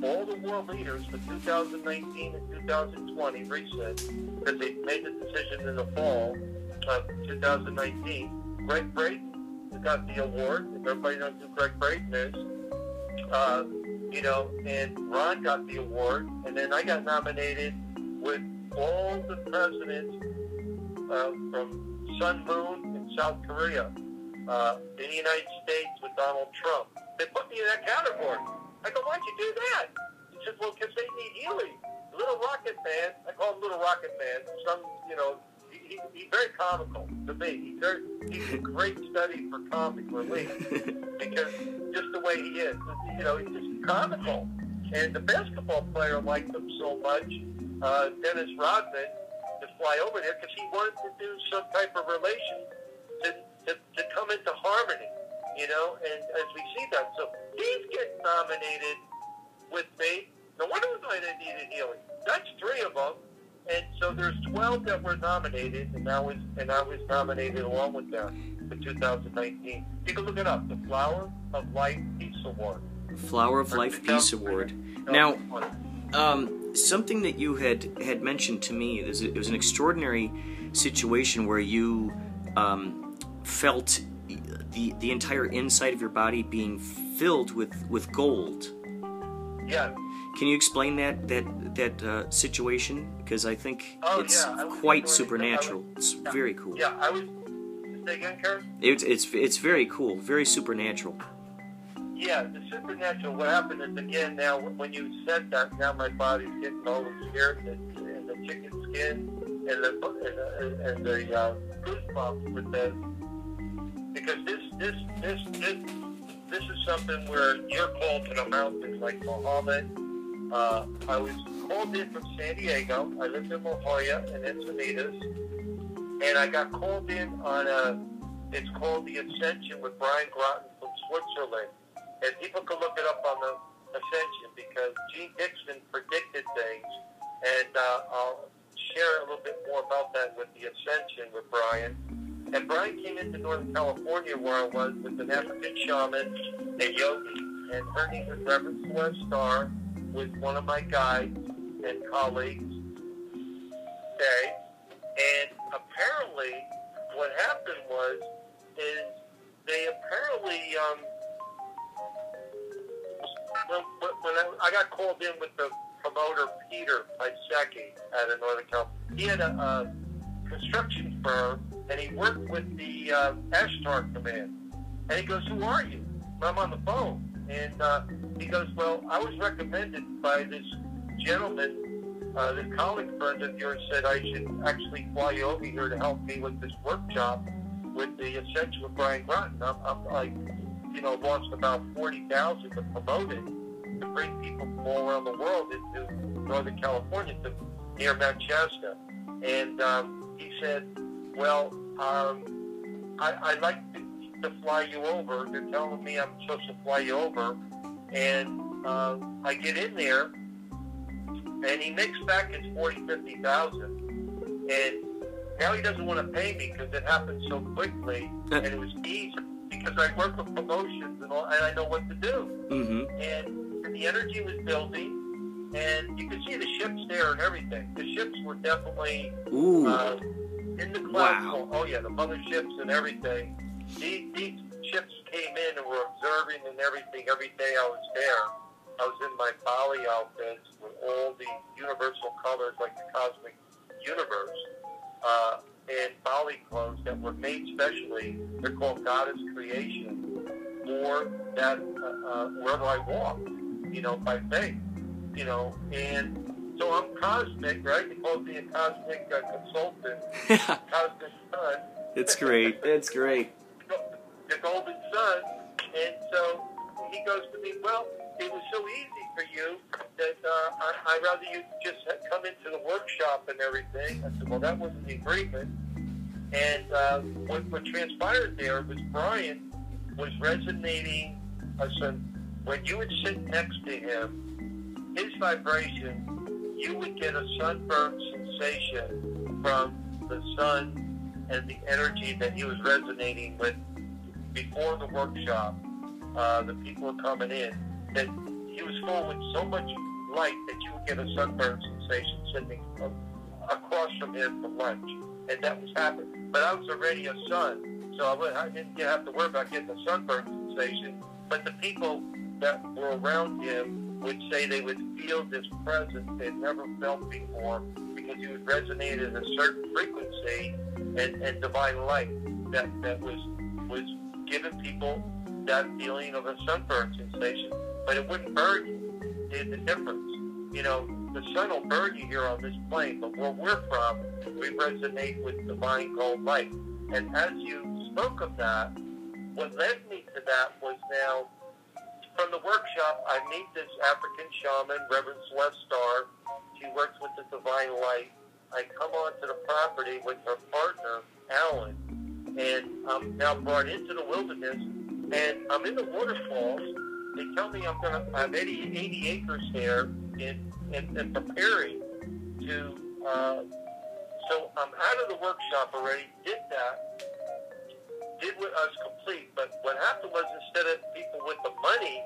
D: all the world leaders for 2019 and 2020 recent, because they made the decision in the fall of 2019. Gregg Braden got the award. If everybody knows who Gregg Braden is, uh, you know, and Ron got the award, and then I got nominated with all the presidents uh, from Sun Moon in South Korea, uh, in the United States with Donald Trump. They put me in that category. I go, why'd you do that? He says, well, because they need healing. Little Rocket Man, I call him Little Rocket Man. Some, you know, he, he, he's very comical to me. He's very, he's a great study for comic relief [LAUGHS] because just the way he is, you know, he's just comical. And the basketball player liked him so much, uh, Dennis Rodman, to fly over there because he wanted to do some type of relation to, to, to come into harmony, you know, and as we see that. So he's getting nominated with me. No wonder why I needed healing. That's three of them. And so there's 12 that were nominated, and I was and I was nominated along with them. for 2019. You can look it up. The Flower of Life Peace Award.
A: Flower of Life Peace Award. Now, um, something that you had had mentioned to me is it was an extraordinary situation where you um, felt the the entire inside of your body being filled with with gold.
D: Yeah.
A: Can you explain that that that uh, situation? Because I think
D: Oh,
A: it's
D: yeah, I
A: quite supernatural.
D: I
A: It's
D: yeah.
A: very cool.
D: Yeah, I was. Say again, Kurt?
A: It's it's it's very cool, very supernatural.
D: Yeah, the supernatural. What happened is again now when you said that, now my body's getting all the spirit and, and the chicken skin and the and the, and the uh, goosebumps with this because this this this this this is something where you're called to the mountains like Muhammad. Uh, I was called in from San Diego. I lived in La Jolla and Encinitas, and I got called in on a. It's called the Ascension with Brian Grattan from Switzerland, and people can look it up on the Ascension because Jeane Dixon predicted things, and uh, I'll share a little bit more about that with the Ascension with Brian. And Brian came into Northern California where I was with an African shaman and yogi, and her name was Reverend Celeste Starr, was one of my guides and colleagues. Okay, and apparently, what happened was, is they apparently, um, when when I, I got called in with the promoter Peter Pisecki out of Northern California, he had a, a construction firm, and he worked with the uh, Ashtar Command. And he goes, "Who are you?" I'm on the phone, and uh, he goes, "Well, I was recommended by this gentleman." Uh, this colleague friend of yours said I should actually fly you over here to help me with this workshop with the Ascension with Brian Grattan. I'm, I'm like, you know, lost about 40,000 to promote it to bring people from all around the world into Northern California to near Mount Shasta. And um, he said, well, um, I, I'd like to, to fly you over. They're telling me I'm supposed to fly you over. And uh, I get in there, and he makes back his 40, 50,000. And now he doesn't want to pay me because it happened so quickly, and it was easy because I work with promotions and all, and I know what to do.
A: Mm-hmm.
D: And the energy was building, and you could see the ships there and everything. The ships were definitely uh, in the clouds.
A: Wow.
D: Oh yeah, the motherships and everything. These, these ships came in and were observing and everything every day I was there. I was in my Bali outfits with all the universal colors like the cosmic universe. Uh, and Bali clothes that were made specially. They're called Goddess Creation for that uh, uh, wherever I walk, you know, by faith, you know. And so I'm cosmic, right? Call me a cosmic uh, consultant, [LAUGHS] cosmic sun,
A: it's great. [LAUGHS] It's great.
D: the golden sun. And so he goes to me, well, it was so easy for you that uh, I, I'd rather you just come into the workshop and everything. I said, well, that wasn't the agreement. And uh, what, what transpired there was Brian was resonating. I said, when you would sit next to him, his vibration, you would get a sunburn sensation from the sun and the energy that he was resonating with before the workshop. Uh, the people were coming in. That he was full with so much light that you would get a sunburn sensation sitting across from him for lunch. And that was happening. But I was already a sun, so I, would, I didn't have to worry about getting a sunburn sensation. But the people that were around him would say they would feel this presence they'd never felt before because he would resonate at a certain frequency and, and divine light that, that was was giving people that feeling of a sunburn sensation. But it wouldn't burn you. There's a difference. You know, the sun will burn you here on this plane, but where we're from, we resonate with divine gold light. And as you spoke of that, what led me to that was now from the workshop, I meet this African shaman, Reverend Celeste Starr. She works with the divine light. I come onto the property with her partner, Alan, and I'm now brought into the wilderness, and I'm in the waterfalls. They tell me I'm have 80, 80 acres there in, in, in preparing to, uh, so I'm out of the workshop already, did that, did with us complete. But what happened was instead of people with the money,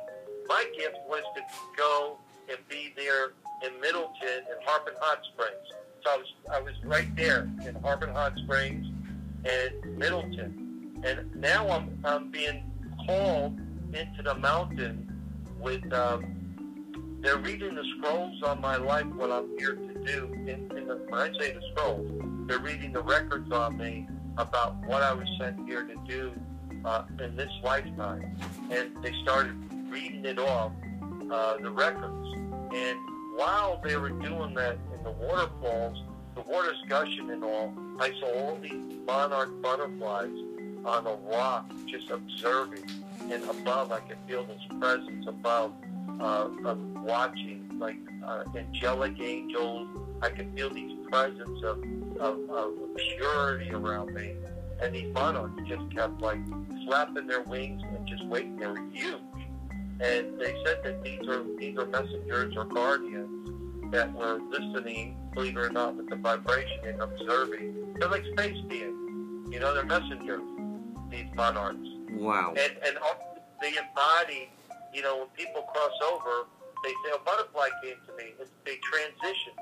D: my gift was to go and be there in Middletown and Harbin Hot Springs. So I was I was right there in Harbin Hot Springs and Middletown, and now I'm I'm being called into the mountain with. Um, they're reading the scrolls on my life, what I'm here to do. In, in the, when I say the scrolls, they're reading the records on me about what I was sent here to do uh, in this lifetime. And they started reading it off, uh, the records. And while they were doing that in the waterfalls, the water's gushing and all, I saw all these monarch butterflies on a rock just observing. And above, I could feel this presence above uh, of watching, like uh, angelic angels. I could feel these presence of, of, uh, of purity around me. And these monarchs just kept like flapping their wings and just waiting. They were huge. And they said that these are these are messengers or guardians that were listening, believe it or not, with the vibration and observing. They're like space beings. You know, they're messengers, these monarchs.
A: Wow.
D: And and they embody you know, when people cross over, they say, a butterfly came to me. It's, they transition.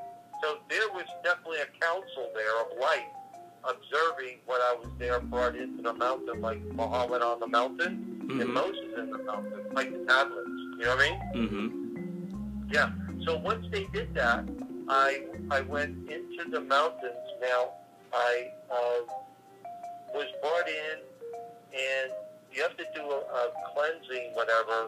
D: So there was definitely a council there of light observing what I was there brought into the mountain, like Muhammad on the mountain
A: Mhm.
D: and Moses in the mountain, like the tablets. You know what I mean?
A: Mm-hmm.
D: Yeah. So once they did that, I I went into the mountains. Now I uh, was brought in, and you have to do a, a cleansing, whatever,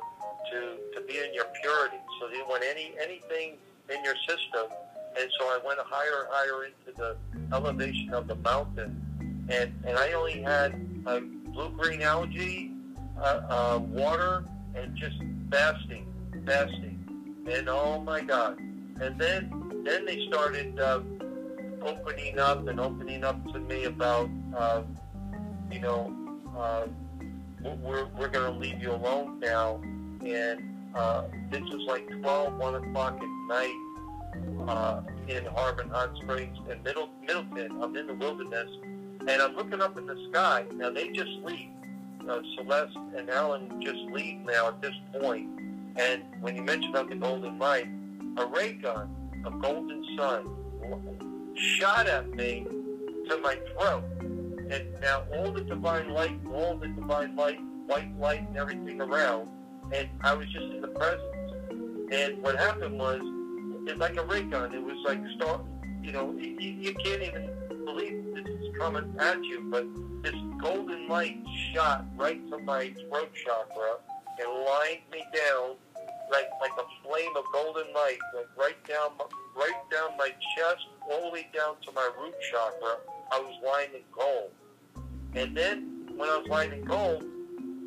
D: to to be in your purity. So you want any anything in your system, and so I went higher and higher into the elevation of the mountain, and and I only had uh, blue green algae, uh, uh, water, and just fasting, fasting, and oh my God! And then then they started uh, opening up and opening up to me about uh, you know. Uh, we're, we're going to leave you alone now. And uh, this was like 12, 1 o'clock at night uh, in Harbin Hot Springs in Middle, Middletown. I'm in the wilderness, and I'm looking up in the sky. Now, they just leave. Uh, Celeste and Ellen just leave now at this point. And when you mentioned about the golden light, a ray gun, a golden sun, shot at me to my throat. And now all the divine light, all the divine light, white light and everything around, and I was just in the presence. And what happened was, it's like a ray gun. It was like start, you know, you, you can't even believe this is coming at you, but this golden light shot right to my throat chakra and lined me down like like a flame of golden light, like right down right down my chest, all the way down to my root chakra. I was lined in gold. And then when I was lined in gold,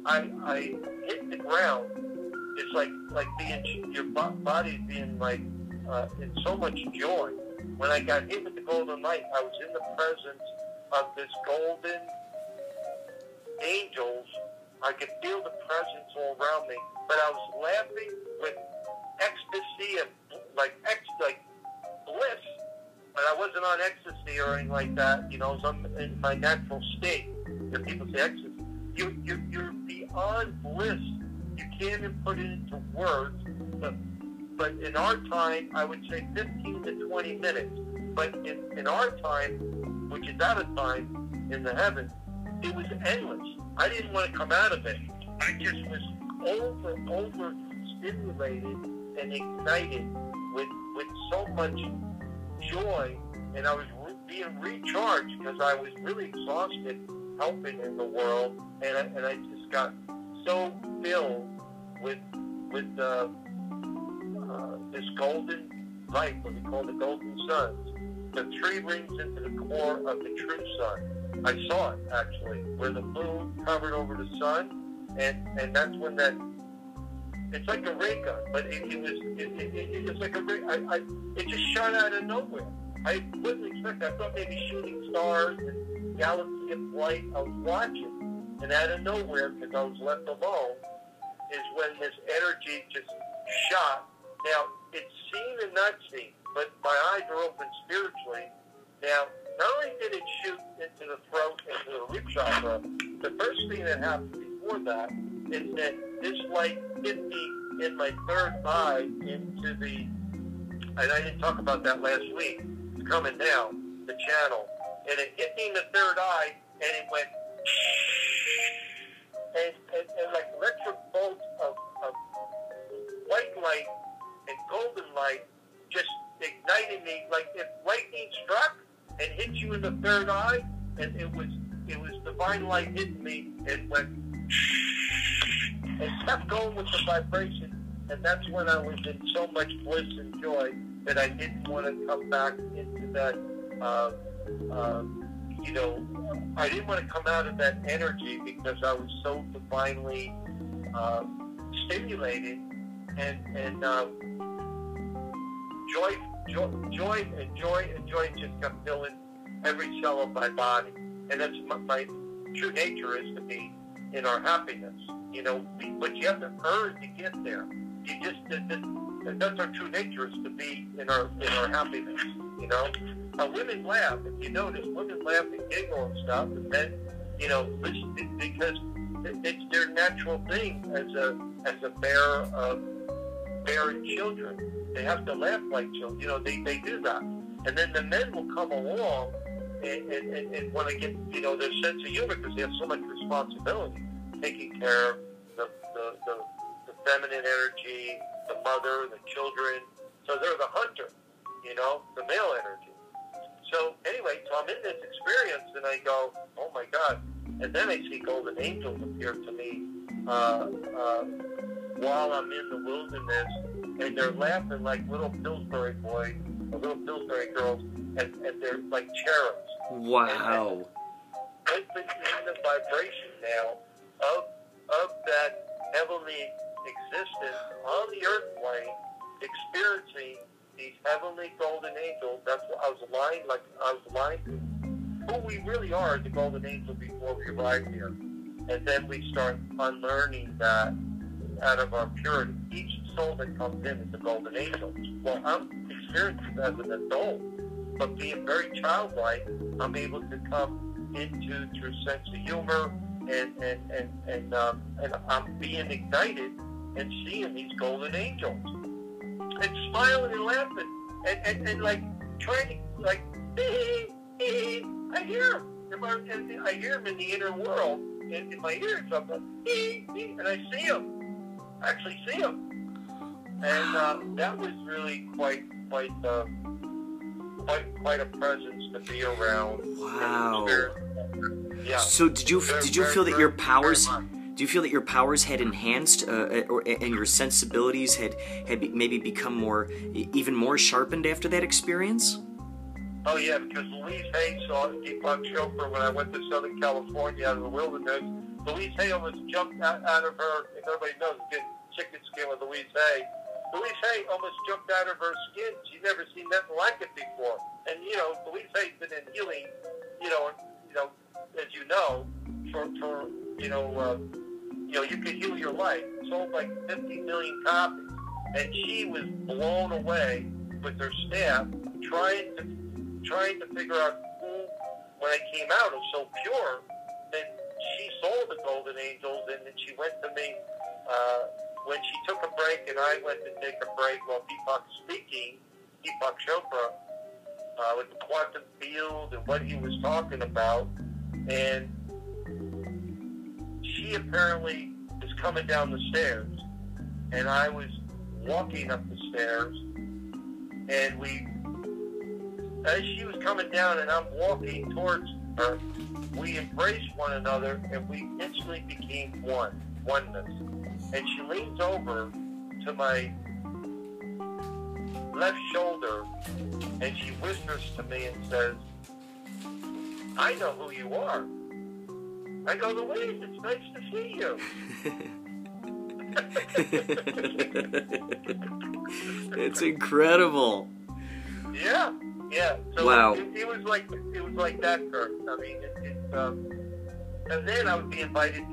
D: I, I hit the ground. It's like like being your bo- body's being like uh, in so much joy. When I got hit with the golden light, I was in the presence of this golden angels. I could feel the presence all around me, but I was laughing with ecstasy and like ex like bliss. But I wasn't on ecstasy or anything like that. You know, I'm in my natural state. If people say ecstasy, you you you're beyond bliss. You can't even put it into words. But but in our time, I would say 15 to 20 minutes. But in, in our time, which is out of time in the heavens, it was endless. I didn't want to come out of it. I just was over, over stimulated and ignited with, with so much joy. And I was re- being recharged because I was really exhausted helping in the world. And I, and I just got so filled with, with uh, this golden light, what we call the golden sun, The three rings into the core of the true sun. I saw it actually, where the moon covered over the sun, and and that's when that. It's like a ray gun, but it, it was it, it, it, it's like a ray. I, I it just shot out of nowhere. I wasn't expecting. I thought maybe shooting stars and galaxy of light. I was watching, and out of nowhere, because I was left alone, is when this energy just shot. Now it's seen and not seen, but my eyes are open spiritually. Now, not only did it shoot into the throat, into the root chakra, the first thing that happened before that is that this light hit me in my third eye into the, and I didn't talk about that last week, coming down the channel, and it hit me in the third eye, and it went, and, and, and like electric bolts of, of white light and golden light just ignited me like if lightning struck and hit you in the third eye, and it was it was divine light hitting me and went and kept going with the vibration, and that's when I was in so much bliss and joy that I didn't want to come back into that. Uh, uh, you know, I didn't want to come out of that energy because I was so divinely uh, stimulated and and uh, joy, joy, joy, and joy and joy just kept filling every cell of my body, and that's my, my true nature is to be in our happiness. You know, but you have to earn to get there. You just that's our true nature is to be in our in our happiness. You know, uh, women laugh. If you notice, women laugh and giggle and stuff, and then you know, because it's their natural thing as a as a bear of bearing children. They have to laugh like children. You know, they, they do that. And then the men will come along and, and, and, and want to get, you know, their sense of humor because they have so much responsibility, taking care of the, the, the, the feminine energy, the mother, the children. So they're the hunter, you know, the male energy. So anyway, so I'm in this experience and I go, oh my God. And then I see golden angels appear to me uh, uh, while I'm in the wilderness, and they're laughing like little Pillsbury boys, or little Pillsbury girls, and, and they're like cherubs.
A: Wow.
D: And, and in the vibration now of of that heavenly existence on the earth plane, experiencing these heavenly golden angels. That's what I was aligned like I was aligned to who we really are as a golden angel before we arrived here. And then we start unlearning that out of our purity. Each soul that comes in is a golden angel. Well, I'm experiencing as an adult, but being very childlike, I'm able to come into through sense of humor and and and and, um, and I'm being ignited and seeing these golden angels and smiling and laughing and and, and like trying to like I hear them. I hear them in the inner world in, in my ears. I'm like, and I see them actually see them. And uh, that was really quite quite uh, quite quite a presence to be around.
A: Wow.
D: Yeah.
A: So did you
D: Very,
A: did you
D: very,
A: feel that
D: very,
A: your powers do you feel that your powers had enhanced uh, or and your sensibilities had had be- maybe become more even more sharpened after that experience?
D: Oh yeah, because Louise Hay saw Deepak Chopra when I went to Southern California out of the wilderness. Louise Hay almost jumped out, out of her. If everybody knows, chicken skin with Louise Hay. Louise Hay almost jumped out of her skin. She'd never seen nothing like it before. And you know, Louise Hay's been in healing. You know, you know, as you know, for for you know, uh, you know, you could heal your life. Sold like 50 million copies, and she was blown away with her staff trying to trying to figure out who, when I came out, it was so pure that she saw the golden angels, and then she went to me uh, when she took a break, and I went to take a break while Deepak speaking. Deepak Chopra uh, with the quantum field and what he was talking about, and she apparently was coming down the stairs, and I was walking up the stairs, and we as she was coming down and I'm walking towards her, we embraced one another and we instantly became one, oneness. And she leans over to my left shoulder and she whispers to me and says, I know who you are. I go, Louise, it's nice to see you. [LAUGHS]
A: it's incredible.
D: Yeah, yeah. So
A: Wow.
D: it, it was like it was like that, Kurt. I mean, it, it, um, and then I would be invited.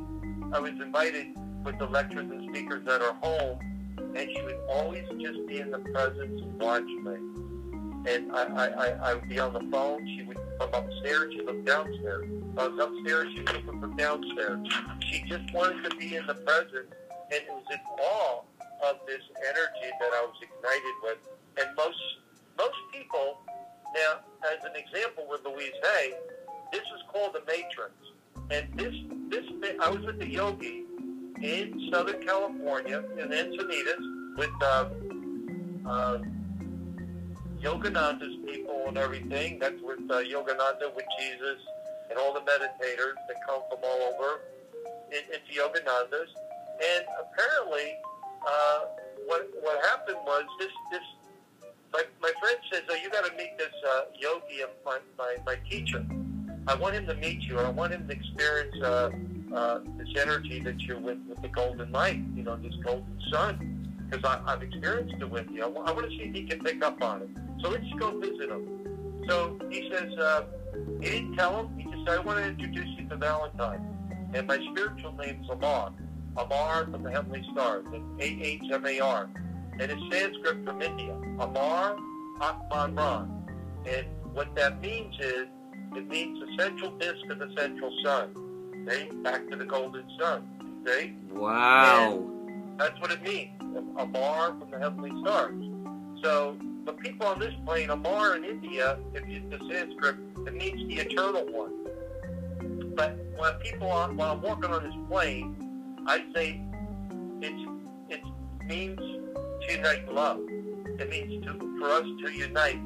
D: I was invited with the lecturers and speakers at her home, and she would always just be in the presence and watch me. And I, I, I, I would be on the phone. She would from upstairs. She looked downstairs. I was upstairs. She was looking from downstairs. She just wanted to be in the present, and it was in awe of this energy that I was ignited with. And most most people, now as an example with Louise Hay, this is called the Matrix. And this this I was with the yogi in Southern California in Encinitas with uh, uh, Yogananda's people and everything. That's with uh, Yogananda, with Jesus, and all the meditators that come from all over in, into Yogananda's. And apparently, uh, what what happened was this this my, my friend says, oh, you got to meet this uh, yogi, my, my my teacher. I want him to meet you. I want him to experience uh, uh, this energy that you're with with the golden light. You know, this golden sun. Because I've experienced it with you. I, want to see if he can pick up on it. So let's go visit him. So he says, uh, he didn't tell him. He just said, I want to introduce you to Valentine. And my spiritual name is Amar. Amar from the Heavenly Stars. A-H-M-A-R. And it's Sanskrit from India. Amar Atman Ran. And what that means is, it means the central disk of the central sun. Okay? Back to the golden sun. Okay?
A: Wow.
D: And that's what it means. Amar from the Heavenly Stars. So the people on this plane, Amar in India, if you the Sanskrit, it means the eternal one. But when people are, when I'm walking on this plane, I say it's it means to unite love. It means to for us to unite.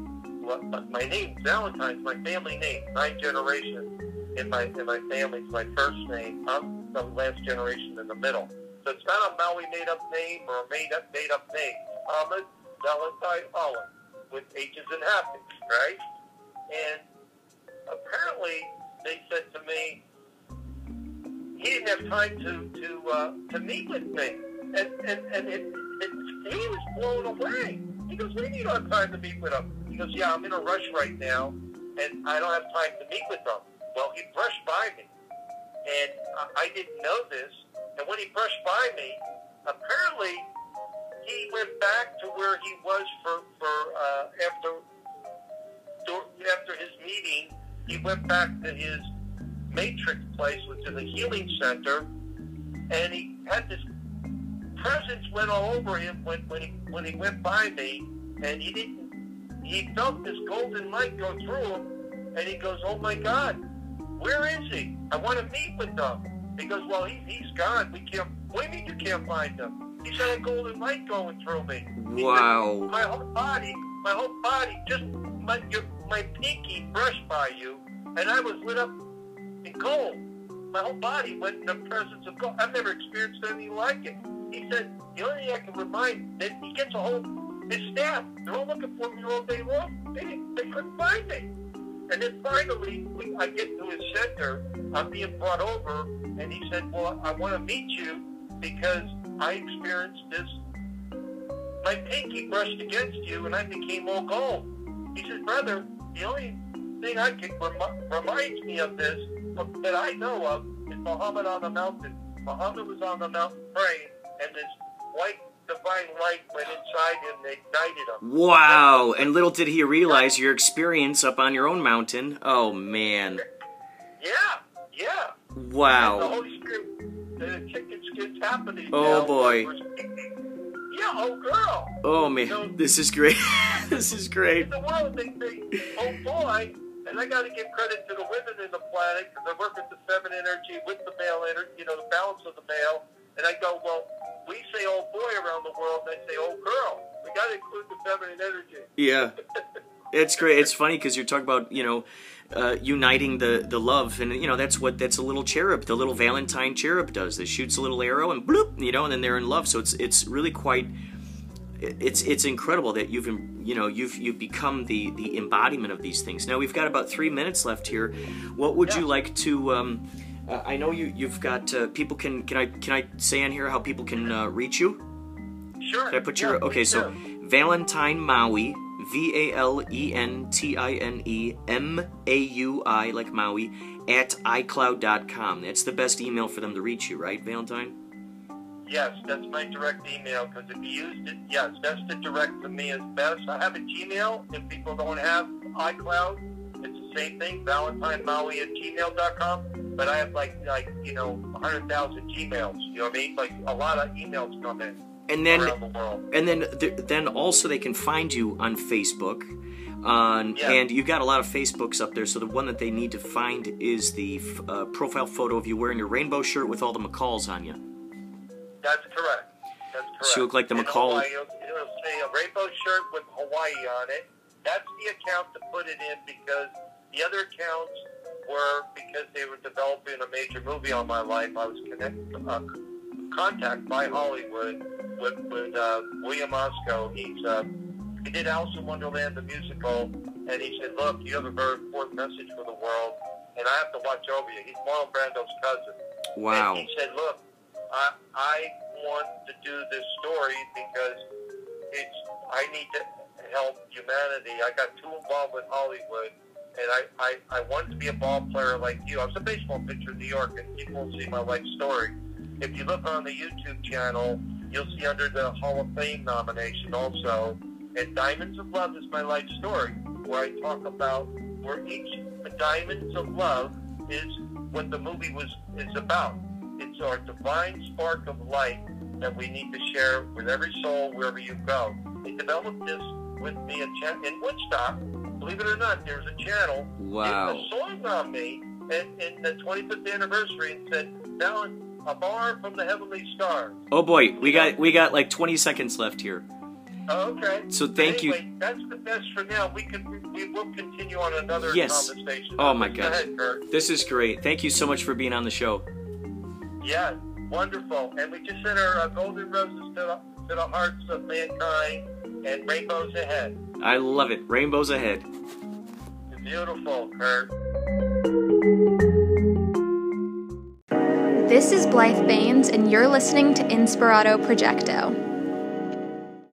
D: My name, Valentine's, my family name, nine generations in my in my family family's my first name. I'm the last generation in the middle. So it's not a Maui made up name or a made up made up name. Ahmed Valentine Holick with H's and happy, right? And apparently they said to me he didn't have time to to uh, to meet with me, and and and it, it, he was blown away. He goes, "We need our time to meet with him." He goes, "Yeah, I'm in a rush right now, and I don't have time to meet with them." Well, he brushed by me, and I, didn't know this. And when he brushed by me, apparently he went back to where he was for for uh, after after his meeting. He went back to his matrix place, which is a healing center, and he had this presence went all over him when when he when he went by me, and he didn't. He felt this golden light go through him, and he goes, "Oh my God, where is he? I want to meet with him." He goes, "Well, he, he's gone. We can't. What do you mean you can't find him?" He said, "A golden light going through me." He said,
A: Wow.
D: my whole body, my whole body, just my your, my pinky brushed by you, and I was lit up in gold. My whole body went in the presence of gold. I've never experienced anything like it. He said, the only thing I can remind that he gets a whole his staff. They're all looking for me all day long. They they couldn't find me. And then finally, we, I get to his center. I'm being brought over, and he said, "Well, I want to meet you because I experienced this. My pinky brushed against you, and I became all gold." He said, "Brother, the only thing I can rem- reminds me of this that I know of is Muhammad on the mountain. Muhammad was on the mountain praying, and this white divine light went inside him and ignited him.
A: Wow. And little did he realize your experience up on your own mountain. Oh, man.
D: Yeah, yeah. And the
A: Wow.
D: Holy Spirit, the chicken skin's happening.
A: Oh,
D: now.
A: boy.
D: Yeah, oh girl.
A: Oh, man. This is great. [LAUGHS] this is great.
D: In the world, they say, oh boy. And I got to give credit to the women in the planet because I work with the feminine energy, with the male energy, you know, the balance of the male. And I go, well, we say oh boy around the world, and they say oh girl. We got to include the feminine energy.
A: Yeah. [LAUGHS] It's great. It's funny because you're talking about, you know, uh, uniting the, the love. And, you know, that's what that's a little cherub, the little Valentine cherub does. That shoots a little arrow and bloop, you know, and then they're in love. So it's it's really quite. It's it's incredible that you've you know you've you've become the the embodiment of these things. Now we've got about three minutes left here. What would you like to? Um, uh, I know you you've got uh, people can can I can I say in here how people can uh, reach you?
D: Sure.
A: Can I put
D: Yeah,
A: your okay? So
D: do.
A: Valentine Maui, V A L E N T I N E M A U I like Maui at iCloud.com. That's the best email for them to reach you, right, Valentine?
D: Yes, that's my direct email because if you used it, yes, that's the direct to me is best. I have a Gmail. If people don't have iCloud, same thing, ValentineMaui at gmail.com. But I have like like you know 100,000 Gmails. You know what I mean? Like a lot of emails come in
A: And then
D: the world.
A: and then th- then also they can find you on Facebook. On,
D: Yeah.
A: And you've got a lot of Facebooks up there, so the one that they need to find is the f- uh, profile photo of you wearing your rainbow shirt with all the McCalls on you.
D: That's correct. That's correct.
A: So you look like the
D: In
A: McCall-
D: Hawaii, It'll, it'll say a rainbow shirt with Hawaii on it. That's the account to put it in because the other accounts were because they were developing a major movie on my life. I was connected, uh, contacted by Hollywood with, with uh, William Osco. He's uh, he did Alice in Wonderland the musical, and he said, "Look, you have a very important message for the world, and I have to watch over you." He's Marlon Brando's cousin.
A: Wow.
D: And he said, "Look, I, I want to do this story because it's I need to help humanity. I got too involved with Hollywood, and I, I, I wanted to be a ball player like you. I was a baseball pitcher in New York, and people see my life story. If you look on the YouTube channel, you'll see under the Hall of Fame nomination also. And Diamonds of Love is my life story, where I talk about where each Diamonds of Love is what the movie was is about. It's our divine spark of light that we need to share with every soul wherever you go. They developed this with me in Woodstock. Believe it or not, there's a channel
A: Wow.
D: did a song on me in, in the 25th anniversary and said, Alan, a bar from the heavenly stars.
A: Oh boy, we got we got like 20 seconds left here.
D: Oh, okay.
A: So thank you.
D: That's the best for now. We can we will continue on another
A: Yes.
D: conversation.
A: Oh, my
D: Go
A: God.
D: ahead,
A: This is great. Thank you so much for being on the show.
D: Yeah, wonderful. And we just sent our uh, golden roses to the, to the hearts of mankind and rainbows ahead.
A: I love it. Rainbows ahead.
D: Beautiful, Kurt.
E: This is Blythe Baines, and you're listening to Inspirato Projecto.